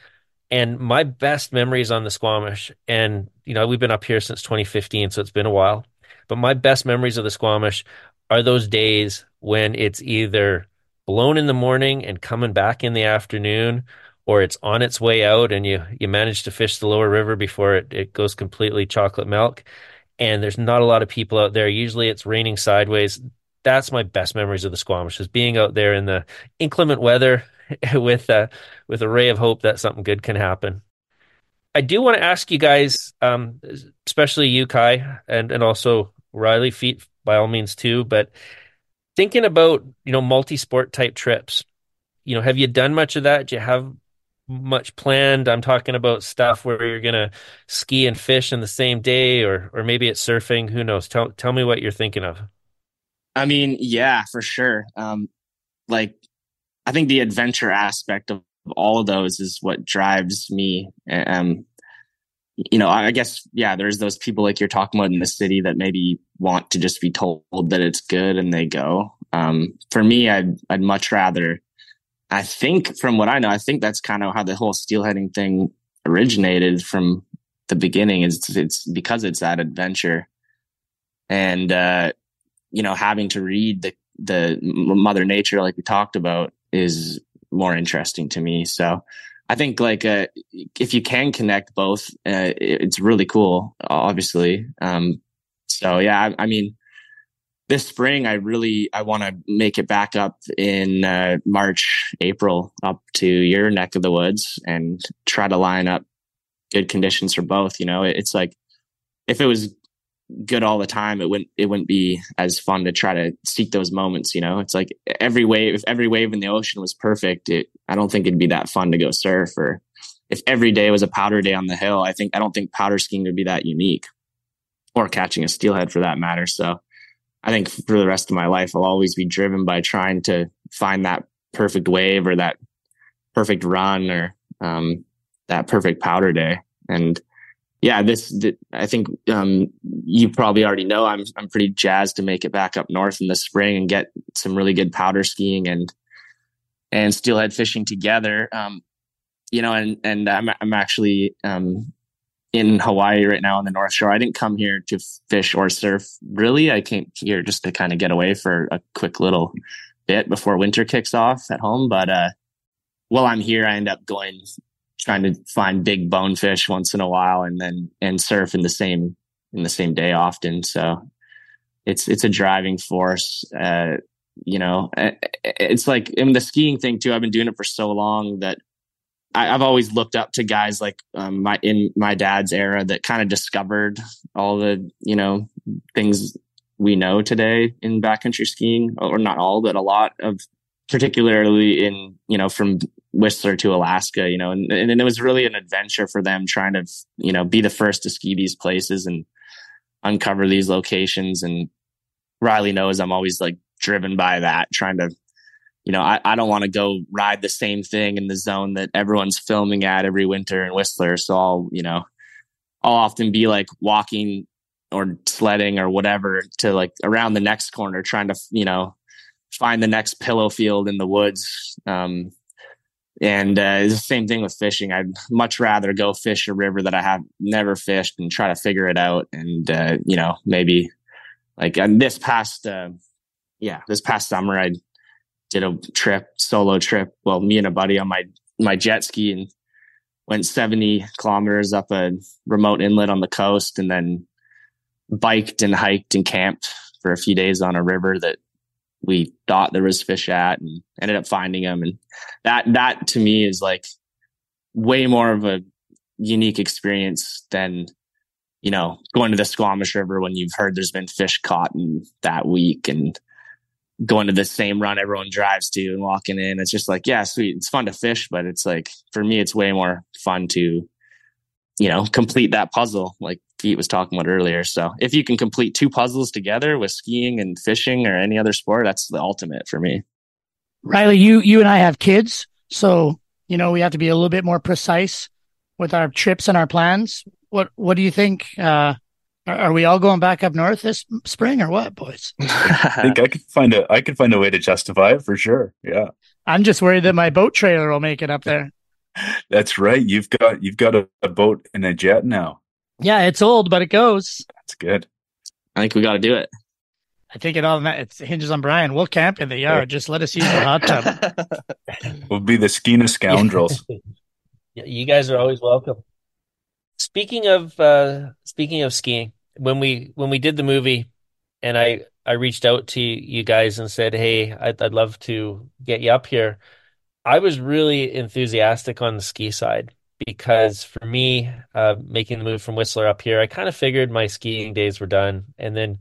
And my best memories on the Squamish, and you know, we've been up here since 2015, so it's been a while. But my best memories of the Squamish are those days when it's either blown in the morning and coming back in the afternoon, or it's on its way out and you you manage to fish the lower river before it, it goes completely chocolate milk and there's not a lot of people out there. Usually it's raining sideways. That's my best memories of the squamish is being out there in the inclement weather with a with a ray of hope that something good can happen. I do want to ask you guys um, especially you Kye and and also riley feet by all means too but thinking about you know multi-sport type trips you know have you done much of that do you have much planned. I'm talking about stuff where you're to ski and fish in the same day or or maybe it's surfing, who knows. Tell tell me what you're thinking of. I mean, yeah, for sure. Um like I think the adventure aspect of all of those is what drives me. Um you know, I guess yeah, there's those people like you're talking about in the city that maybe want to just be told that it's good and they go. Um for me I'd I'd much rather I think from what I know, I think that's kind of how the whole steelheading thing originated from the beginning is it's because it's that adventure and uh you know having to read the the mother nature like we talked about is more interesting to me so i think like uh if you can connect both uh, it's really cool obviously. Um so yeah I, I mean this spring i really i want to make it back up in uh, march april up to your neck of the woods and try to line up good conditions for both you know? It's like if it was good all the time it wouldn't it wouldn't be as fun to try to seek those moments you know it's like every wave if every wave in the ocean was perfect it i don't think it'd be that fun to go surf or if every day was a powder day on the hill i think i don't think powder skiing would be that unique or catching a steelhead for that matter so I think for the rest of my life, I'll always be driven by trying to find that perfect wave or that perfect run or um, that perfect powder day. And yeah, this I think um, you probably already know I'm I'm pretty jazzed to make it back up north in the spring and get some really good powder skiing and and steelhead fishing together. Um, you know, and and I'm I'm actually um, in Hawaii right now on the North Shore. I didn't come here to fish or surf. Really, I came here just to kind of get away for a quick little bit before winter kicks off at home. But uh, while I'm here, I end up going trying to find big bonefish once in a while, and then and surf in the same in the same day often. So it's it's a driving force. Uh, you know, it's like in the skiing thing too. I've been doing it for so long that I, have always looked up to guys like um, my in my dad's era that kind of discovered all the you know things we know today in backcountry skiing, or not all, but a lot of, particularly in you know from Whistler to Alaska, you know, and, and it was really an adventure for them trying to you know be the first to ski these places and uncover these locations. And Riley knows I'm always like driven by that, trying to you know, I, I don't want to go ride the same thing in the zone that everyone's filming at every winter in Whistler. So I'll, you know, I'll often be like walking or sledding or whatever to like around the next corner, trying to, you know, find the next pillow field in the woods. Um, and uh, it's the same thing with fishing. I'd much rather go fish a river that I have never fished and try to figure it out. And, uh, you know, maybe like this past, uh, yeah, this past summer, I did a trip, solo trip. Well, me and a buddy on my my jet ski and went 70 kilometers up a remote inlet on the coast and then biked and hiked and camped for a few days on a river that we thought there was fish at and ended up finding them and that that to me is like way more of a unique experience than you know going to the Squamish River when you've heard there's been fish caught in that week and going to the same run everyone drives to and walking in. It's just like, yeah, sweet. It's fun to fish, but it's like for me, it's way more fun to, you know, complete that puzzle like Feet was talking about earlier. So if you can complete two puzzles together with skiing and fishing or any other sport, that's the ultimate for me. Riley, you you and I have kids, so you know we have to be a little bit more precise with our trips and our plans. What what do you think? Uh, are, we all going back up north this spring or what, boys? I think I could find a I could find a way to justify it for sure. Yeah. I'm just worried that my boat trailer will make it up there. That's right. You've got you've got a, a boat and a jet now. Yeah, it's old, but it goes. That's good. I think we got to do it. I think it all it hinges on Brian. We'll camp in the yard. Just let us use the hot tub. we'll be the Skeena scoundrels. you guys are always welcome. Speaking of uh, speaking of skiing, when we when we did the movie, and I I reached out to you guys and said, "Hey, I'd, I'd love to get you up here." I was really enthusiastic on the ski side because for me, uh, making the move from Whistler up here, I kind of figured my skiing days were done, and then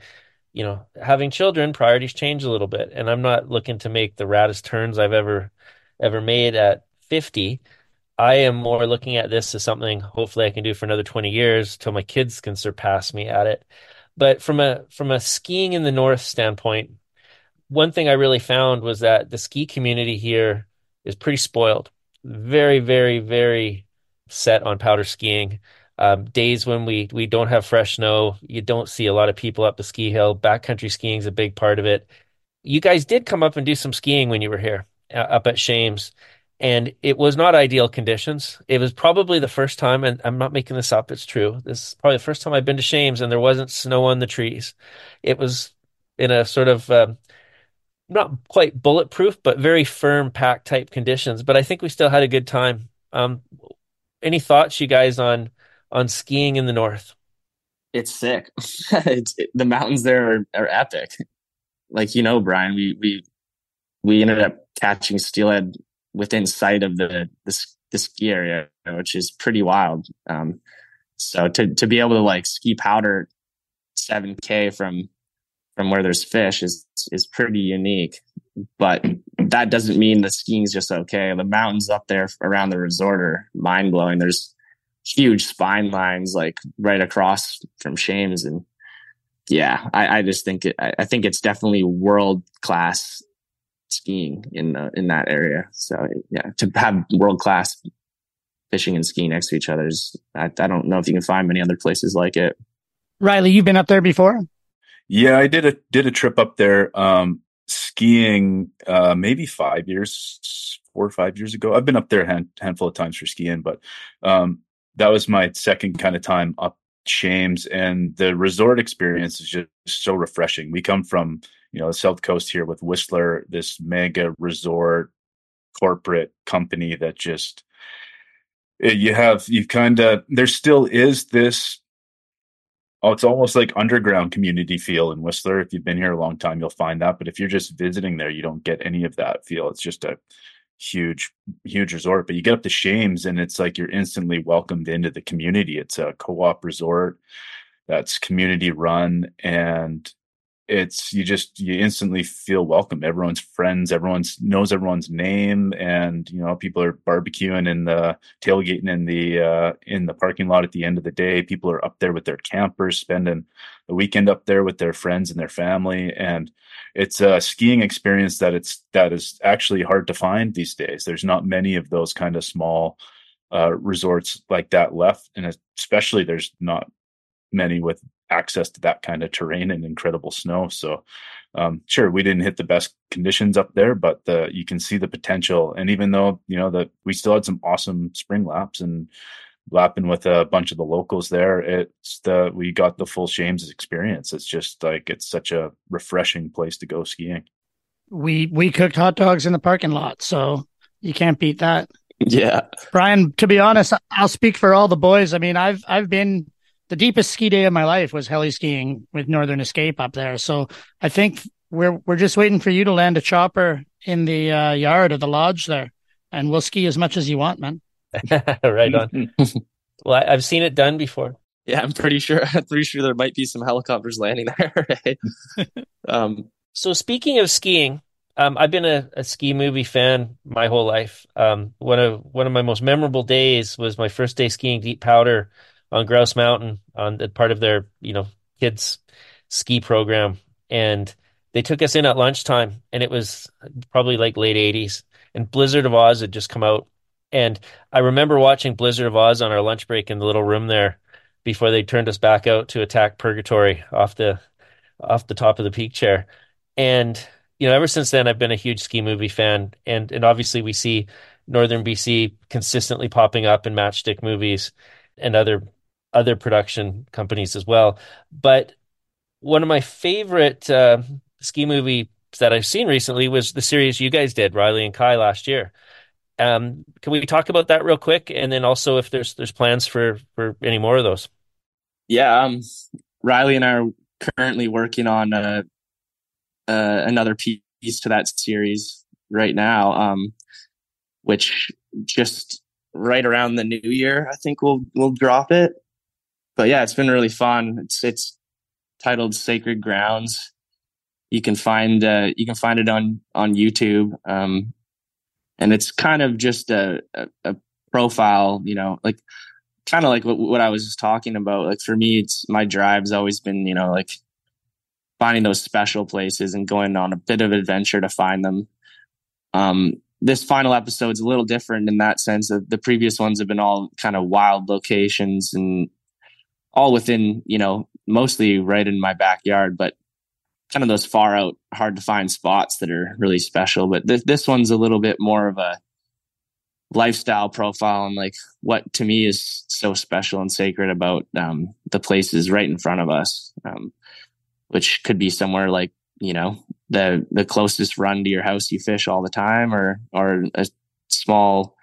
you know, having children, priorities change a little bit, and I'm not looking to make the raddest turns I've ever ever made at 50. I am more looking at this as something hopefully I can do for another 20 years till my kids can surpass me at it. But from a from a skiing in the north standpoint, one thing I really found was that the ski community here is pretty spoiled. Very, very, very set on powder skiing. Um, days when we we don't have fresh snow, you don't see a lot of people up the ski hill. Backcountry skiing is a big part of it. You guys did come up and do some skiing when you were here uh, up at Shames and it was not ideal conditions. It was probably the first time, and I'm not making this up, it's true. This is probably the first time I've been to Shames and there wasn't snow on the trees. It was in a sort of um, not quite bulletproof, but very firm pack type conditions. But I think we still had a good time. Um, any thoughts, you guys, on on skiing in the north? It's sick. it's, it, the mountains there are, are epic. Like you know, Brian, we we we ended up catching steelhead within sight of the the, the ski area, which is pretty wild. Um, so to to be able to like ski powder seven k from from where there's fish is is pretty unique. But that doesn't mean the skiing's just okay. The mountains up there around the resort are mind blowing. There's huge spine lines like right across from Shames and yeah, I, I just think it, I, I think it's definitely world class skiing in the, in that area. So yeah, to have world class fishing and skiing next to each other is I, I don't know if you can find many other places like it. Riley, you've been up there before? Yeah, I did a did a trip up there. Um, skiing uh, maybe five years, four or five years ago. I've been up there a hand, handful of times for skiing, but um, that was my second kind of time up Shames, and the resort experience is just so refreshing. We come from you know the south coast here with Whistler, this mega resort corporate company that just eh, you have you kind of there still is this oh it's almost like underground community feel in whistler. If you've been here a long time you'll find that. But if you're just visiting there you don't get any of that feel. It's just a huge huge resort. But you get up to shames and it's like you're instantly welcomed into the community. It's a co-op resort that's community run and it's you just you instantly feel welcome everyone's friends everyone's knows everyone's name and you know people are barbecuing in the tailgating in the uh in the parking lot at the end of the day. People are up there with their campers spending the weekend up there with their friends and their family. And it's a skiing experience that it's that is actually hard to find these days. There's not many of those kind of small uh, resorts like that left. And especially there's not many with access to that kind of terrain and incredible snow. So, um, sure, we didn't hit the best conditions up there, but the, you can see the potential. And even though you know that we still had some awesome spring laps and lapping with a bunch of the locals there, it's the we got the full Shames experience. It's just like it's such a refreshing place to go skiing. We we cooked hot dogs in the parking lot, so you can't beat that. Yeah. Brian, to be honest, I'll speak for all the boys. I mean, I've I've been the deepest ski day of my life was heli skiing with Northern Escape up there. So I think we're we're just waiting for you to land a chopper in the uh, yard of the lodge there, and we'll ski as much as you want, man. right on. well, I, have seen it done before. Yeah, I'm pretty sure. I'm pretty sure there might be some helicopters landing there. Right? um, so speaking of skiing, um, I've been a, a, ski movie fan my whole life. Um, one of one of my most memorable days was my first day skiing Deep Powder on Grouse Mountain on the part of their you know kids ski program, and they took us in at lunchtime, and it was probably like late '80s, and Blizzard of Aahhh's had just come out, and I remember watching Blizzard of Aahhh's on our lunch break in the little room there before they turned us back out to attack Purgatory off the off the top of the peak chair, and you know ever since then I've been a huge ski movie fan, and and obviously we see Northern BC consistently popping up in matchstick movies and other other production companies as well. But one of my favorite uh, ski movies that I've seen recently was the series you guys did, Riley and Kye, last year. Um, can we talk about that real quick, and then also if there's there's plans for for any more of those? Yeah, um, Riley and I are currently working on uh, uh, another piece to that series right now, um, which just right around the new year, I think we'll we'll drop it but yeah, it's been really fun. It's it's titled Sacred Grounds. You can find uh, you can find it on on YouTube, um, and it's kind of just a, a, a profile, you know, like kind of like what, what I was just talking about. Like for me, it's my drive's always been, you know, like finding those special places and going on a bit of adventure to find them. Um, this final episode is a little different in that sense. That the previous ones have been all kind of wild locations and all within, you know, mostly right in my backyard, but kind of those far out, hard to find spots that are really special. But th- this one's a little bit more of a lifestyle profile and like what to me is so special and sacred about um, the places right in front of us, um, which could be somewhere like you know the the closest run to your house you fish all the time, or or a small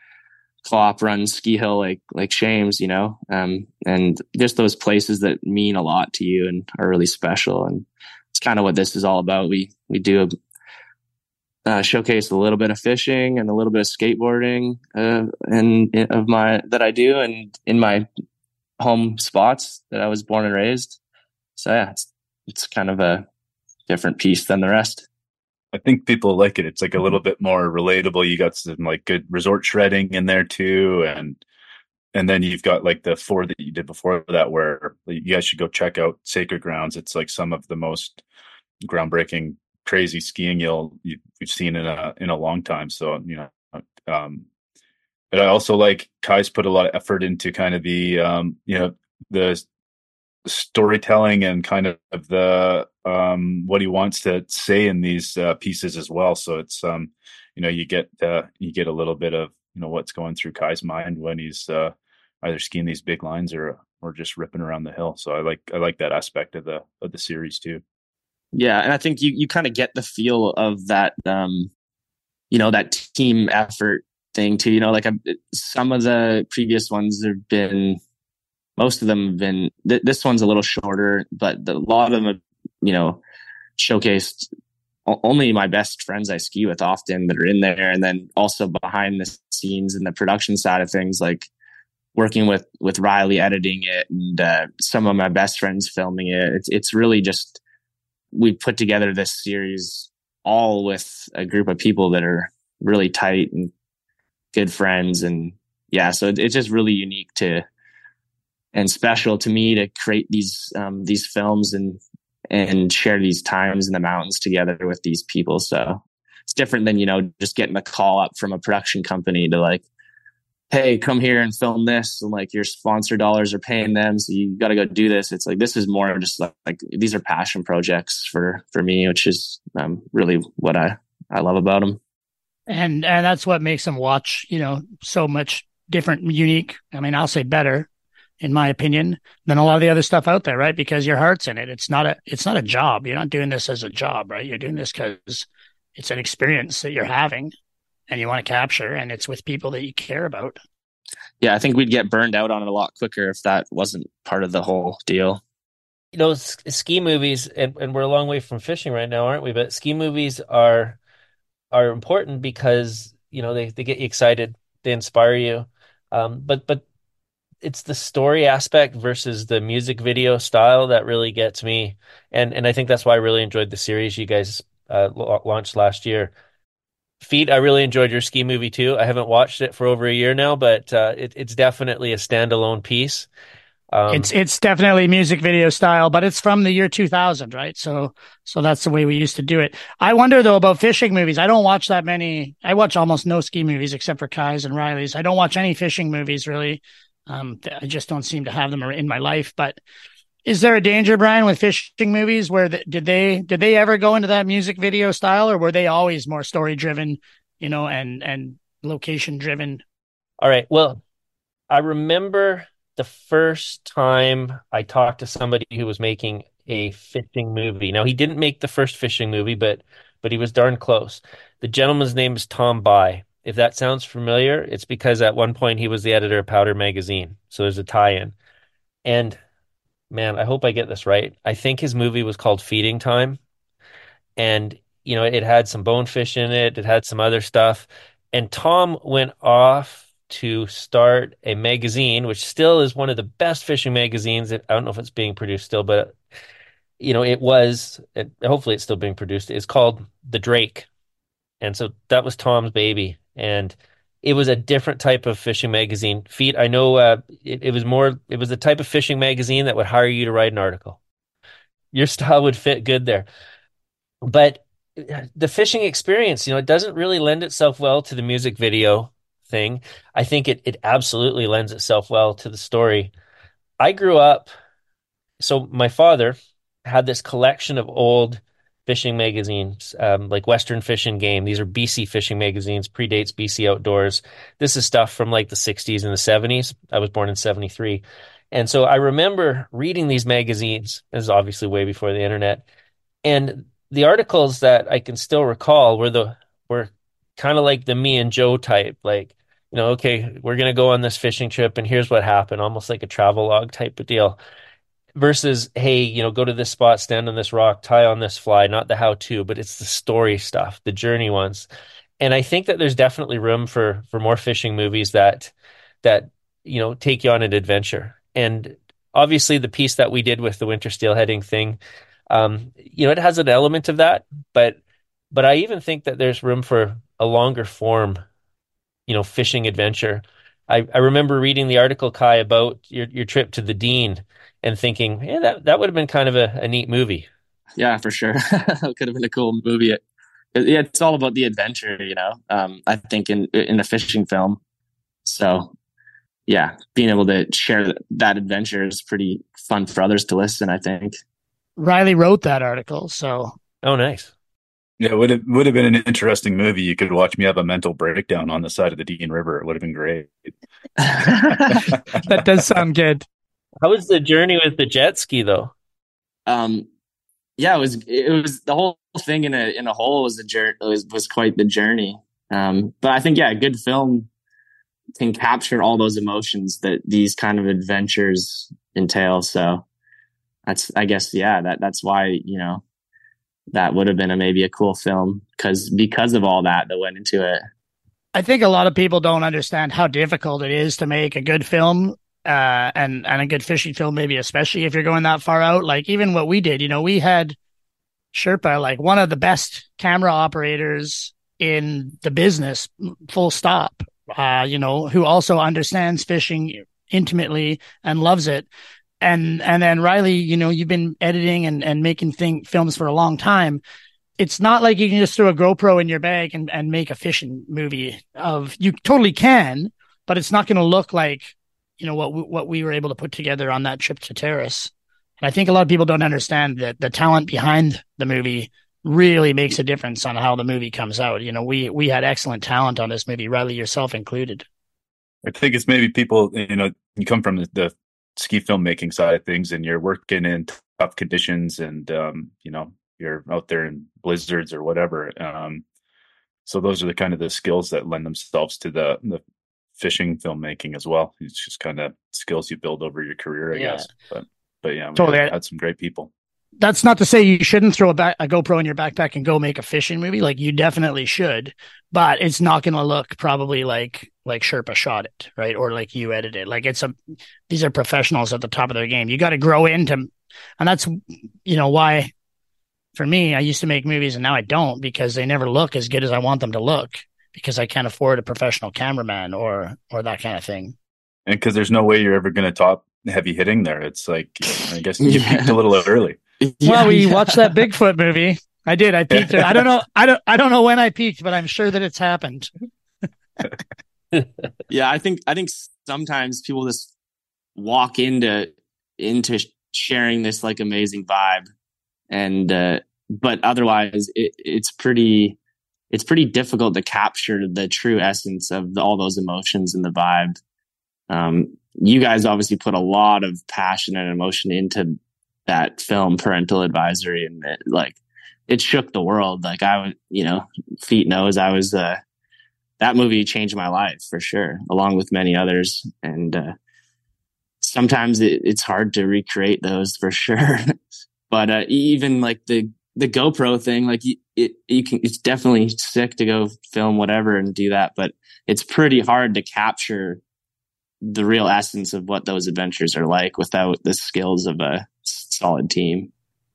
co-op run ski hill like like Shames, you know, um, and just those places that mean a lot to you and are really special. And it's kind of what this is all about. We we do a, uh, showcase a little bit of fishing and a little bit of skateboarding, uh, and of my that I do, and in my home spots that I was born and raised. So yeah, it's it's kind of a different piece than the rest. I think people like it. It's like a little bit more relatable. You got some like good resort shredding in there too, and and then you've got like the four that you did before that, where you guys should go check out Sacred Grounds. It's like some of the most groundbreaking, crazy skiing you'll you've seen in a in a long time. So you know, um, but I also like Kye's put a lot of effort into kind of the um, you know the storytelling and kind of the um, what he wants to say in these uh, pieces as well. So it's um, you know you get uh, you get a little bit of you know what's going through Kye's mind when he's uh, either skiing these big lines or or just ripping around the hill. So I like I like that aspect of the of the series too. Yeah, and I think you you kind of get the feel of that um you know that team effort thing too. You know, like I, some of the previous ones have been most of them have been th- this one's a little shorter, but the, a lot of them have you know showcased only my best friends I ski with often that are in there, and then also behind the scenes and the production side of things, like working with with Riley editing it and uh, some of my best friends filming it. It's it's really just we put together this series all with a group of people that are really tight and good friends and yeah so it's just really unique to and special to me to create these um, these films and and share these times in the mountains together with these people so it's different than you know just getting a call up from a production company to like hey, come here and film this. And like your sponsor dollars are paying them. So you got to go do this. It's like, this is more just like, like, these are passion projects for, for me, which is um, really what I, I love about them. And, and that's what makes them watch, you know, so much different, unique. I mean, I'll say better in my opinion than a lot of the other stuff out there, right? Because your heart's in it. It's not a, it's not a job. You're not doing this as a job, right? You're doing this because it's an experience that you're having and you want to capture and it's with people that you care about. Yeah, I think we'd get burned out on it a lot quicker if that wasn't part of the whole deal. You know, ski movies, and, and we're a long way from fishing right now, aren't we? But ski movies are are important because you know they, they get you excited, they inspire you. Um, but but it's the story aspect versus the music video style that really gets me, and and I think that's why I really enjoyed the series you guys uh, launched last year. Feet, I really enjoyed your ski movie too. I haven't watched it for over a year now, but uh, it, it's definitely a standalone piece. Um, it's it's definitely music video style, but it's from the year 2000, right? So so that's the way we used to do it. I wonder though about fishing movies. I don't watch that many. I watch almost no ski movies except for Kye's and Riley's. I don't watch any fishing movies really. Um, I just don't seem to have them in my life. But is there a danger, Brian, with fishing movies where the, did they did they ever go into that music video style, or were they always more story driven, you know, and and location driven? All right. Well, I remember the first time I talked to somebody who was making a fishing movie. Now he didn't make the first fishing movie, but but he was darn close. The gentleman's name is Tom Bie. If that sounds familiar, it's because at one point he was the editor of Powder magazine. So there's a tie-in. And man, I hope I get this right. I think his movie was called Feeding Time. And, you know, it had some bonefish in it, it had some other stuff. And Tom went off to start a magazine, which still is one of the best fishing magazines. I don't know if it's being produced still, but, you know, it was, it, hopefully it's still being produced. It's called The Drake. And so that was Tom's baby. And, it was a different type of fishing magazine. Feet, I know uh, it, it was more, it was the type of fishing magazine that would hire you to write an article. Your style would fit good there. But the fishing experience, you know, it doesn't really lend itself well to the music video thing. I think it, it absolutely lends itself well to the story. I grew up, so my father had this collection of old fishing magazines, um, like Western Fish and Game. These are BC fishing magazines, predates BC Outdoors. This is stuff from like the 60s and the 70s. I was born in 73. And so I remember reading these magazines. This is obviously way before the internet. And the articles that I can still recall were the were kind of like the me and Joe type, like, you know, okay, we're gonna go on this fishing trip and here's what happened, almost like a travel log type of deal versus hey you know go to this spot stand on this rock tie on this fly not the how to but it's the story stuff the journey ones. And i think that there's definitely room for for more fishing movies that that you know take you on an adventure. And obviously the piece that we did with the winter steelheading thing um you know it has an element of that but but i even think that there's room for a longer form you know fishing adventure. I i remember reading the article Kye about your your trip to the dean and thinking, yeah, that that would have been kind of a, a neat movie. Yeah, for sure. it could have been a cool movie. It, it, yeah, it's all about the adventure, you know. Um, I think in in a fishing film. So, yeah, being able to share that adventure is pretty fun for others to listen. I think Riley wrote that article, so oh, nice. Yeah, would have would have been an interesting movie. You could watch me have a mental breakdown on the side of the Dean River. It would have been great. that does sound good. How was the journey with the jet ski though? Um, yeah, it was it was the whole thing in a in a whole was a journey was was quite the journey. Um, but I think yeah, a good film can capture all those emotions that these kind of adventures entail. So that's I guess yeah, that that's why you know that would have been a maybe a cool film because because of all that that went into it. I think a lot of people don't understand how difficult it is to make a good film uh, and and a good fishing film, maybe especially if you're going that far out. Like even what we did, you know, we had Sherpa, like one of the best camera operators in the business, full stop. Uh, you know, who also understands fishing intimately and loves it and and then Riley, you know, you've been editing and and making thing films for a long time. It's not like you can just throw a GoPro in your bag and and make a fishing movie. Of you totally can, but it's not going to look like you know what what we were able to put together on that trip to Terrace. And I think a lot of people don't understand that the talent behind the movie really makes a difference on how the movie comes out. You know, we we had excellent talent on this movie, Riley yourself included. I think it's maybe people, you know, you come from the, the ski filmmaking side of things and you're working in tough conditions and um, you know you're out there in blizzards or whatever um, so those are the kind of the skills that lend themselves to the the fishing filmmaking as well it's just kind of skills you build over your career i yeah. guess but but yeah we totally. had, had some great people that's not to say you shouldn't throw a, back, a GoPro in your backpack and go make a fishing movie. Like you definitely should, but it's not going to look probably like like Sherpa shot it, right? Or like you edited. Like it's a these are professionals at the top of their game. You got to grow into, and that's you know why. For me, I used to make movies and now I don't because they never look as good as I want them to look because I can't afford a professional cameraman or or that kind of thing. And because there's no way you're ever going to top heavy hitting there. It's like I guess you yeah. peaked a little early. Yeah, well, we yeah. watched that Bigfoot movie. I did. I peaked. I don't know. I don't. I don't know when I peaked, but I'm sure that it's happened. yeah, I think. I think sometimes people just walk into into sharing this like amazing vibe, and uh, but otherwise, it, it's pretty. It's pretty difficult to capture the true essence of the, all those emotions and the vibe. Um, you guys obviously put a lot of passion and emotion into that film parental advisory and it, like it shook the world. Like i was you know feet knows i was uh that movie changed my life for sure along with many others. And uh sometimes it, it's hard to recreate those for sure. But uh even like the the GoPro thing, like it, you can, it's definitely sick to go film whatever and do that, but it's pretty hard to capture the real essence of what those adventures are like without the skills of a solid team.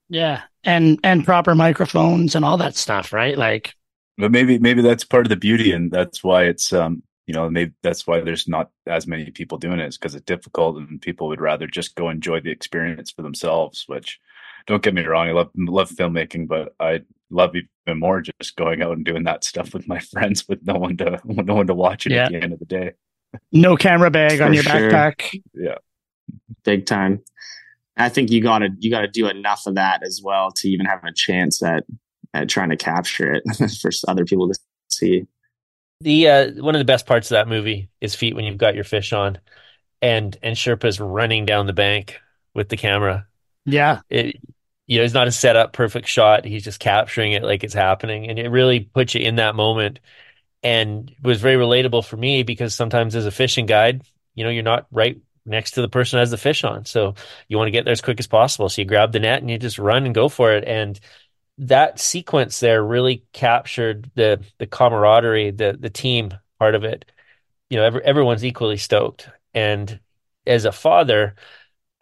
Yeah, and and proper microphones and all that stuff, right? Like, but maybe maybe that's part of the beauty, and that's why it's um you know maybe that's why there's not as many people doing it is because it's difficult and people would rather just go enjoy the experience for themselves. Which don't get me wrong, I love love filmmaking, but I love even more just going out and doing that stuff with my friends with no one to no one to watch it yeah. at the end of the day. No camera bag on your sure. backpack. Yeah, big time. I think you gotta you gotta do enough of that as well to even have a chance at at trying to capture it for other people to see. The uh, one of the best parts of that movie is feet when you've got your fish on, and and Sherpa's running down the bank with the camera. Yeah, it you know it's not a set up perfect shot. He's just capturing it like it's happening, and it really puts you in that moment. And was very relatable for me because sometimes as a fishing guide, you know, you're not right next to the person has the fish on. So you want to get there as quick as possible. So you grab the net and you just run and go for it. And that sequence there really captured the the camaraderie, the the team part of it. You know, every, everyone's equally stoked. And as a father,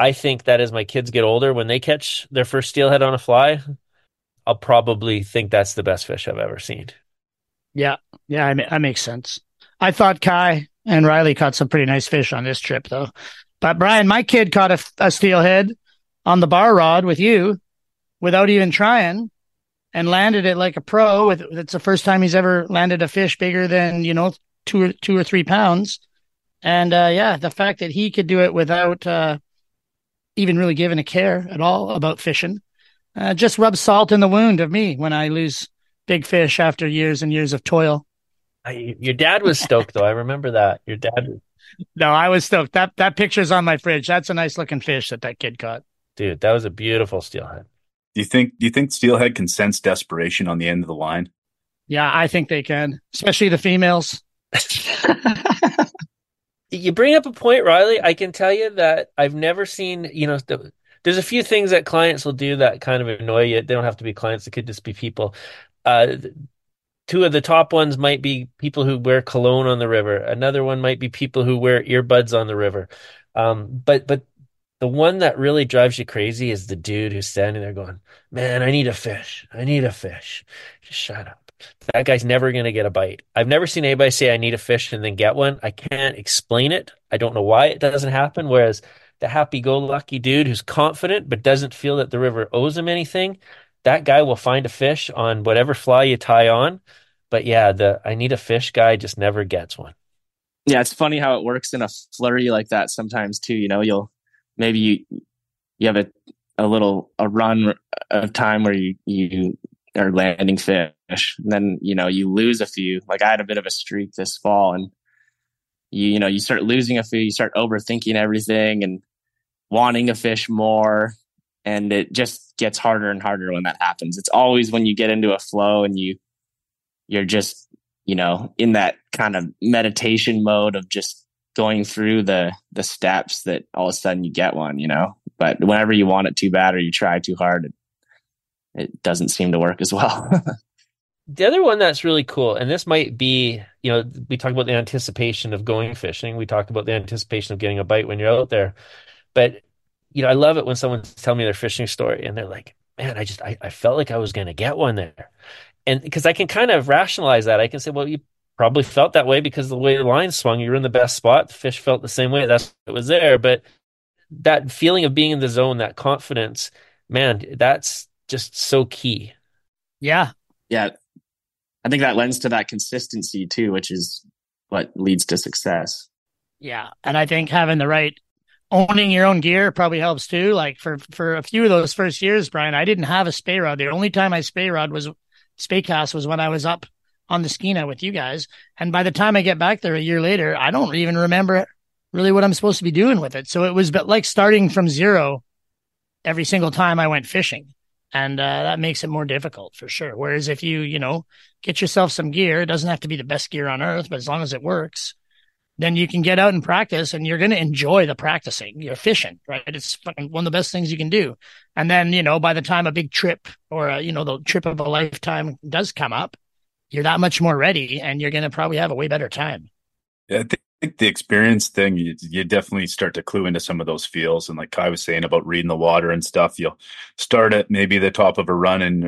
I think that as my kids get older, when they catch their first steelhead on a fly, I'll probably think that's the best fish I've ever seen. Yeah, yeah, I mean, that makes sense. I thought Kye and Riley caught some pretty nice fish on this trip, though. But Brian, my kid caught a, a steelhead on the bar rod with you without even trying and landed it like a pro. With it's the first time he's ever landed a fish bigger than you know two or two or three pounds. And uh, yeah, the fact that he could do it without uh, even really giving a care at all about fishing uh, just rub salt in the wound of me when I lose big fish after years and years of toil. I, your dad was stoked though. I remember that. Your dad. No, I was stoked. That that picture's on my fridge. That's a nice looking fish that that kid caught. Dude, that was a beautiful steelhead. Do you think do you think steelhead can sense desperation on the end of the line? Yeah, I think they can, especially the females. you bring up a point, Riley. I can tell you that I've never seen, you know, the, there's a few things that clients will do that kind of annoy you. They don't have to be clients; it could just be people. Uh, two of the top ones might be people who wear cologne on the river. Another one might be people who wear earbuds on the river. Um, but but the one that really drives you crazy is the dude who's standing there going, "Man, I need a fish. I need a fish." Just shut up. That guy's never going to get a bite. I've never seen anybody say, I need a fish and then get one. I can't explain it. I don't know why it doesn't happen. Whereas the happy go lucky dude who's confident but doesn't feel that the river owes him anything, that guy will find a fish on whatever fly you tie on. But yeah, the I need a fish guy just never gets one. Yeah, it's funny how it works in a flurry like that sometimes too. You know, you'll maybe you you have a a little a run of time where you you are landing fish, and then you know you lose a few. Like I had a bit of a streak this fall, and you you know you start losing a few, you start overthinking everything, and wanting to fish more. And it just gets harder and harder when that happens. It's always when you get into a flow and you you're just you know in that kind of meditation mode of just going through the the steps that all of a sudden you get one you know? But whenever you want it too bad or you try too hard it, doesn't seem to work as well the other one that's really cool and this might be you know we talked about the anticipation of going fishing we talked about the anticipation of getting a bite when you're out there but you know, I love it when someone's telling me their fishing story and they're like, man, I just I, I felt like I was gonna get one there. And because I can kind of rationalize that. I can say, well, you probably felt that way because the way the line swung, you were in the best spot. The fish felt the same way. That's it was there. But that feeling of being in the zone, that confidence, man, that's just so key. Yeah. Yeah. I think that lends to that consistency too, which is what leads to success. Yeah. And I think having the right owning your own gear probably helps too. Like for for a few of those first years, Brian, I didn't have a spey rod. The only time I spey rod was spey cast was when I was up on the Skeena with you guys. And by the time I get back there a year later, I don't even remember really what I'm supposed to be doing with it. So it was but like starting from zero every single time I went fishing. And uh, that makes it more difficult for sure. Whereas if you, you know, get yourself some gear, it doesn't have to be the best gear on earth, but as long as it works, then you can get out and practice and you're going to enjoy the practicing. You're fishing, right? It's one of the best things you can do. And then, you know, by the time a big trip or, a, you know, the trip of a lifetime does come up, you're that much more ready and you're going to probably have a way better time. I think the experience thing, you, you definitely start to clue into some of those feels. And like Kye was saying about reading the water and stuff, you'll start at maybe the top of a run and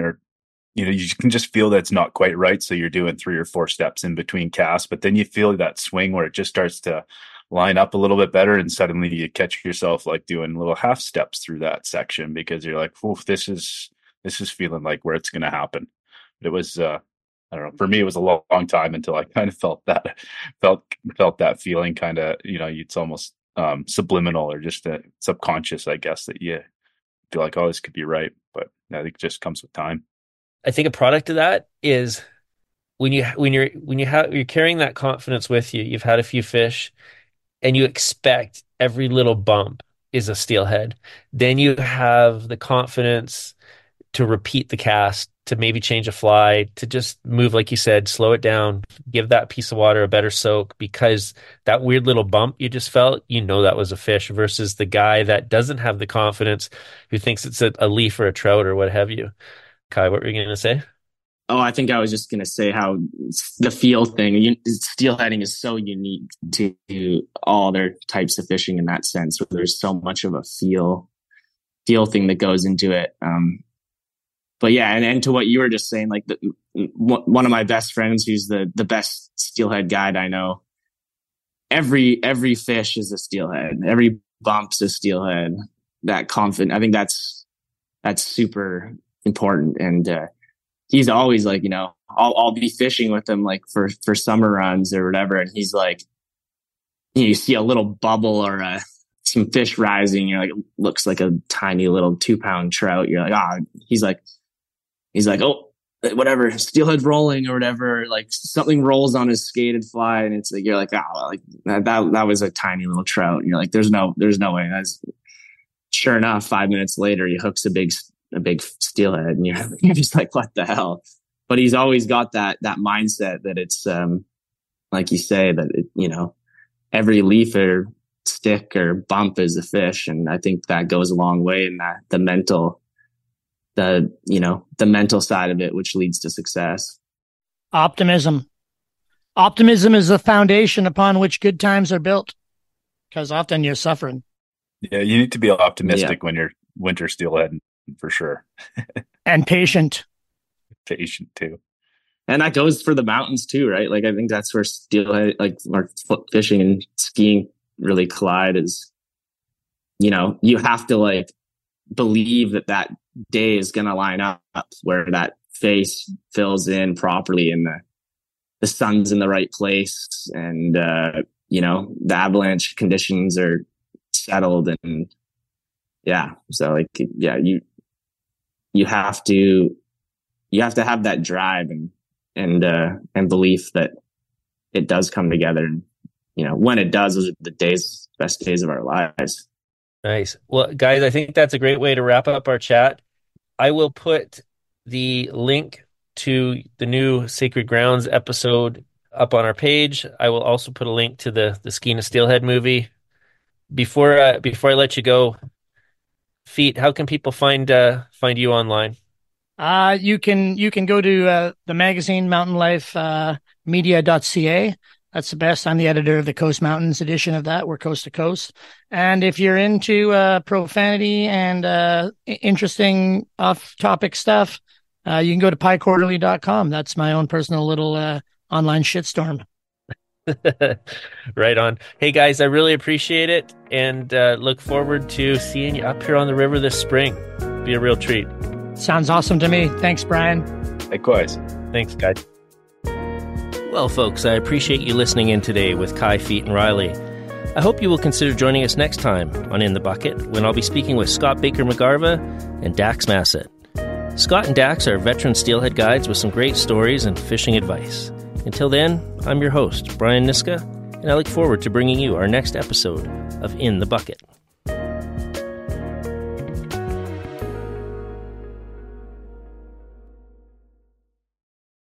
you know you can just feel that's not quite right. So you're doing three or four steps in between casts but then you feel that swing where it just starts to line up a little bit better. And suddenly you catch yourself like doing little half steps through that section because you're like oof this is this is feeling like where it's going to happen. But it was uh I don't know. For me, it was a long, long time until I kind of felt that, felt felt that feeling. Kind of, you know, it's almost um, subliminal or just a subconscious, I guess, that you feel like, oh, this could be right. But I think it just comes with time. I think a product of that is when you when you're when you have you're carrying that confidence with you. You've had a few fish, and you expect every little bump is a steelhead. Then you have the confidence to repeat the cast, to maybe change a fly, to just move, like you said, slow it down, give that piece of water a better soak because that weird little bump you just felt, you know that was a fish versus the guy that doesn't have the confidence who thinks it's a, a leaf or a trout or what have you. Kye, what were you going to say? Oh, I think I was just going to say how the feel thing, steelheading is so unique to all other types of fishing in that sense, where there's so much of a feel, feel thing that goes into it. Um, but yeah, and, and to what you were just saying, like the, one of my best friends, who's the the best steelhead guide I know. Every every fish is a steelhead. Every bump's a steelhead. That confident. I think that's that's super important. And uh, he's always like, you know, I'll I'll be fishing with him like for for summer runs or whatever, and he's like, you, know, you see a little bubble or a, some fish rising. You're like, looks like a tiny little two pound trout. You're like, ah, oh. he's like, he's like, oh, whatever, steelhead rolling or whatever. Like something rolls on his skated fly, and it's like you're like, oh, like that that, that was a tiny little trout. And you're like, there's no, there's no way. That's sure enough. Five minutes later, he hooks a big a big steelhead, and you're, you're just like, what the hell? But he's always got that that mindset that it's um like you say that it, you know every leaf or stick or bump is a fish, and I think that goes a long way in that the mental the you know the mental side of it which leads to success. Optimism. Optimism is the foundation upon which good times are built because often you're suffering. Yeah you need to be optimistic yeah. when you're winter steelhead for sure. And patient. Patient too. And that goes for the mountains too right? Like i think that's where steelhead like our fishing and skiing really collide is you know you have to like believe that that day is going to line up where that face fills in properly and the the sun's in the right place and uh, you know the avalanche conditions are settled and yeah so like yeah you you have to you have to have that drive and and uh and belief that it does come together. And you know when it does those are the days best days of our lives Nice. Well, guys, I think that's a great way to wrap up our chat. I will put the link to the new Sacred Grounds episode up on our page. I will also put a link to the the Skeena Steelhead movie. Before uh, before I let you go, Feet, how can people find uh, find you online? Uh, you can you can go to uh, the magazine Mountain Life uh, that's the best. I'm the editor of the Coast Mountains edition of that. We're coast to coast. And if you're into uh, profanity and uh, interesting off topic stuff, uh, you can go to piequarterly.com. That's my own personal little uh, online shitstorm. right on. Hey guys, I really appreciate it and uh, look forward to seeing you up here on the river this spring. Be a real treat. Sounds awesome to me. Thanks, Brian. Likewise. Thanks, guys. Well, folks, I appreciate you listening in today with Kye Feet and Riley. I hope you will consider joining us next time on In the Bucket when I'll be speaking with Scott Baker McGarva and Dax Massett. Scott and Dax are veteran steelhead guides with some great stories and fishing advice. Until then, I'm your host, Brian Niska, and I look forward to bringing you our next episode of In the Bucket.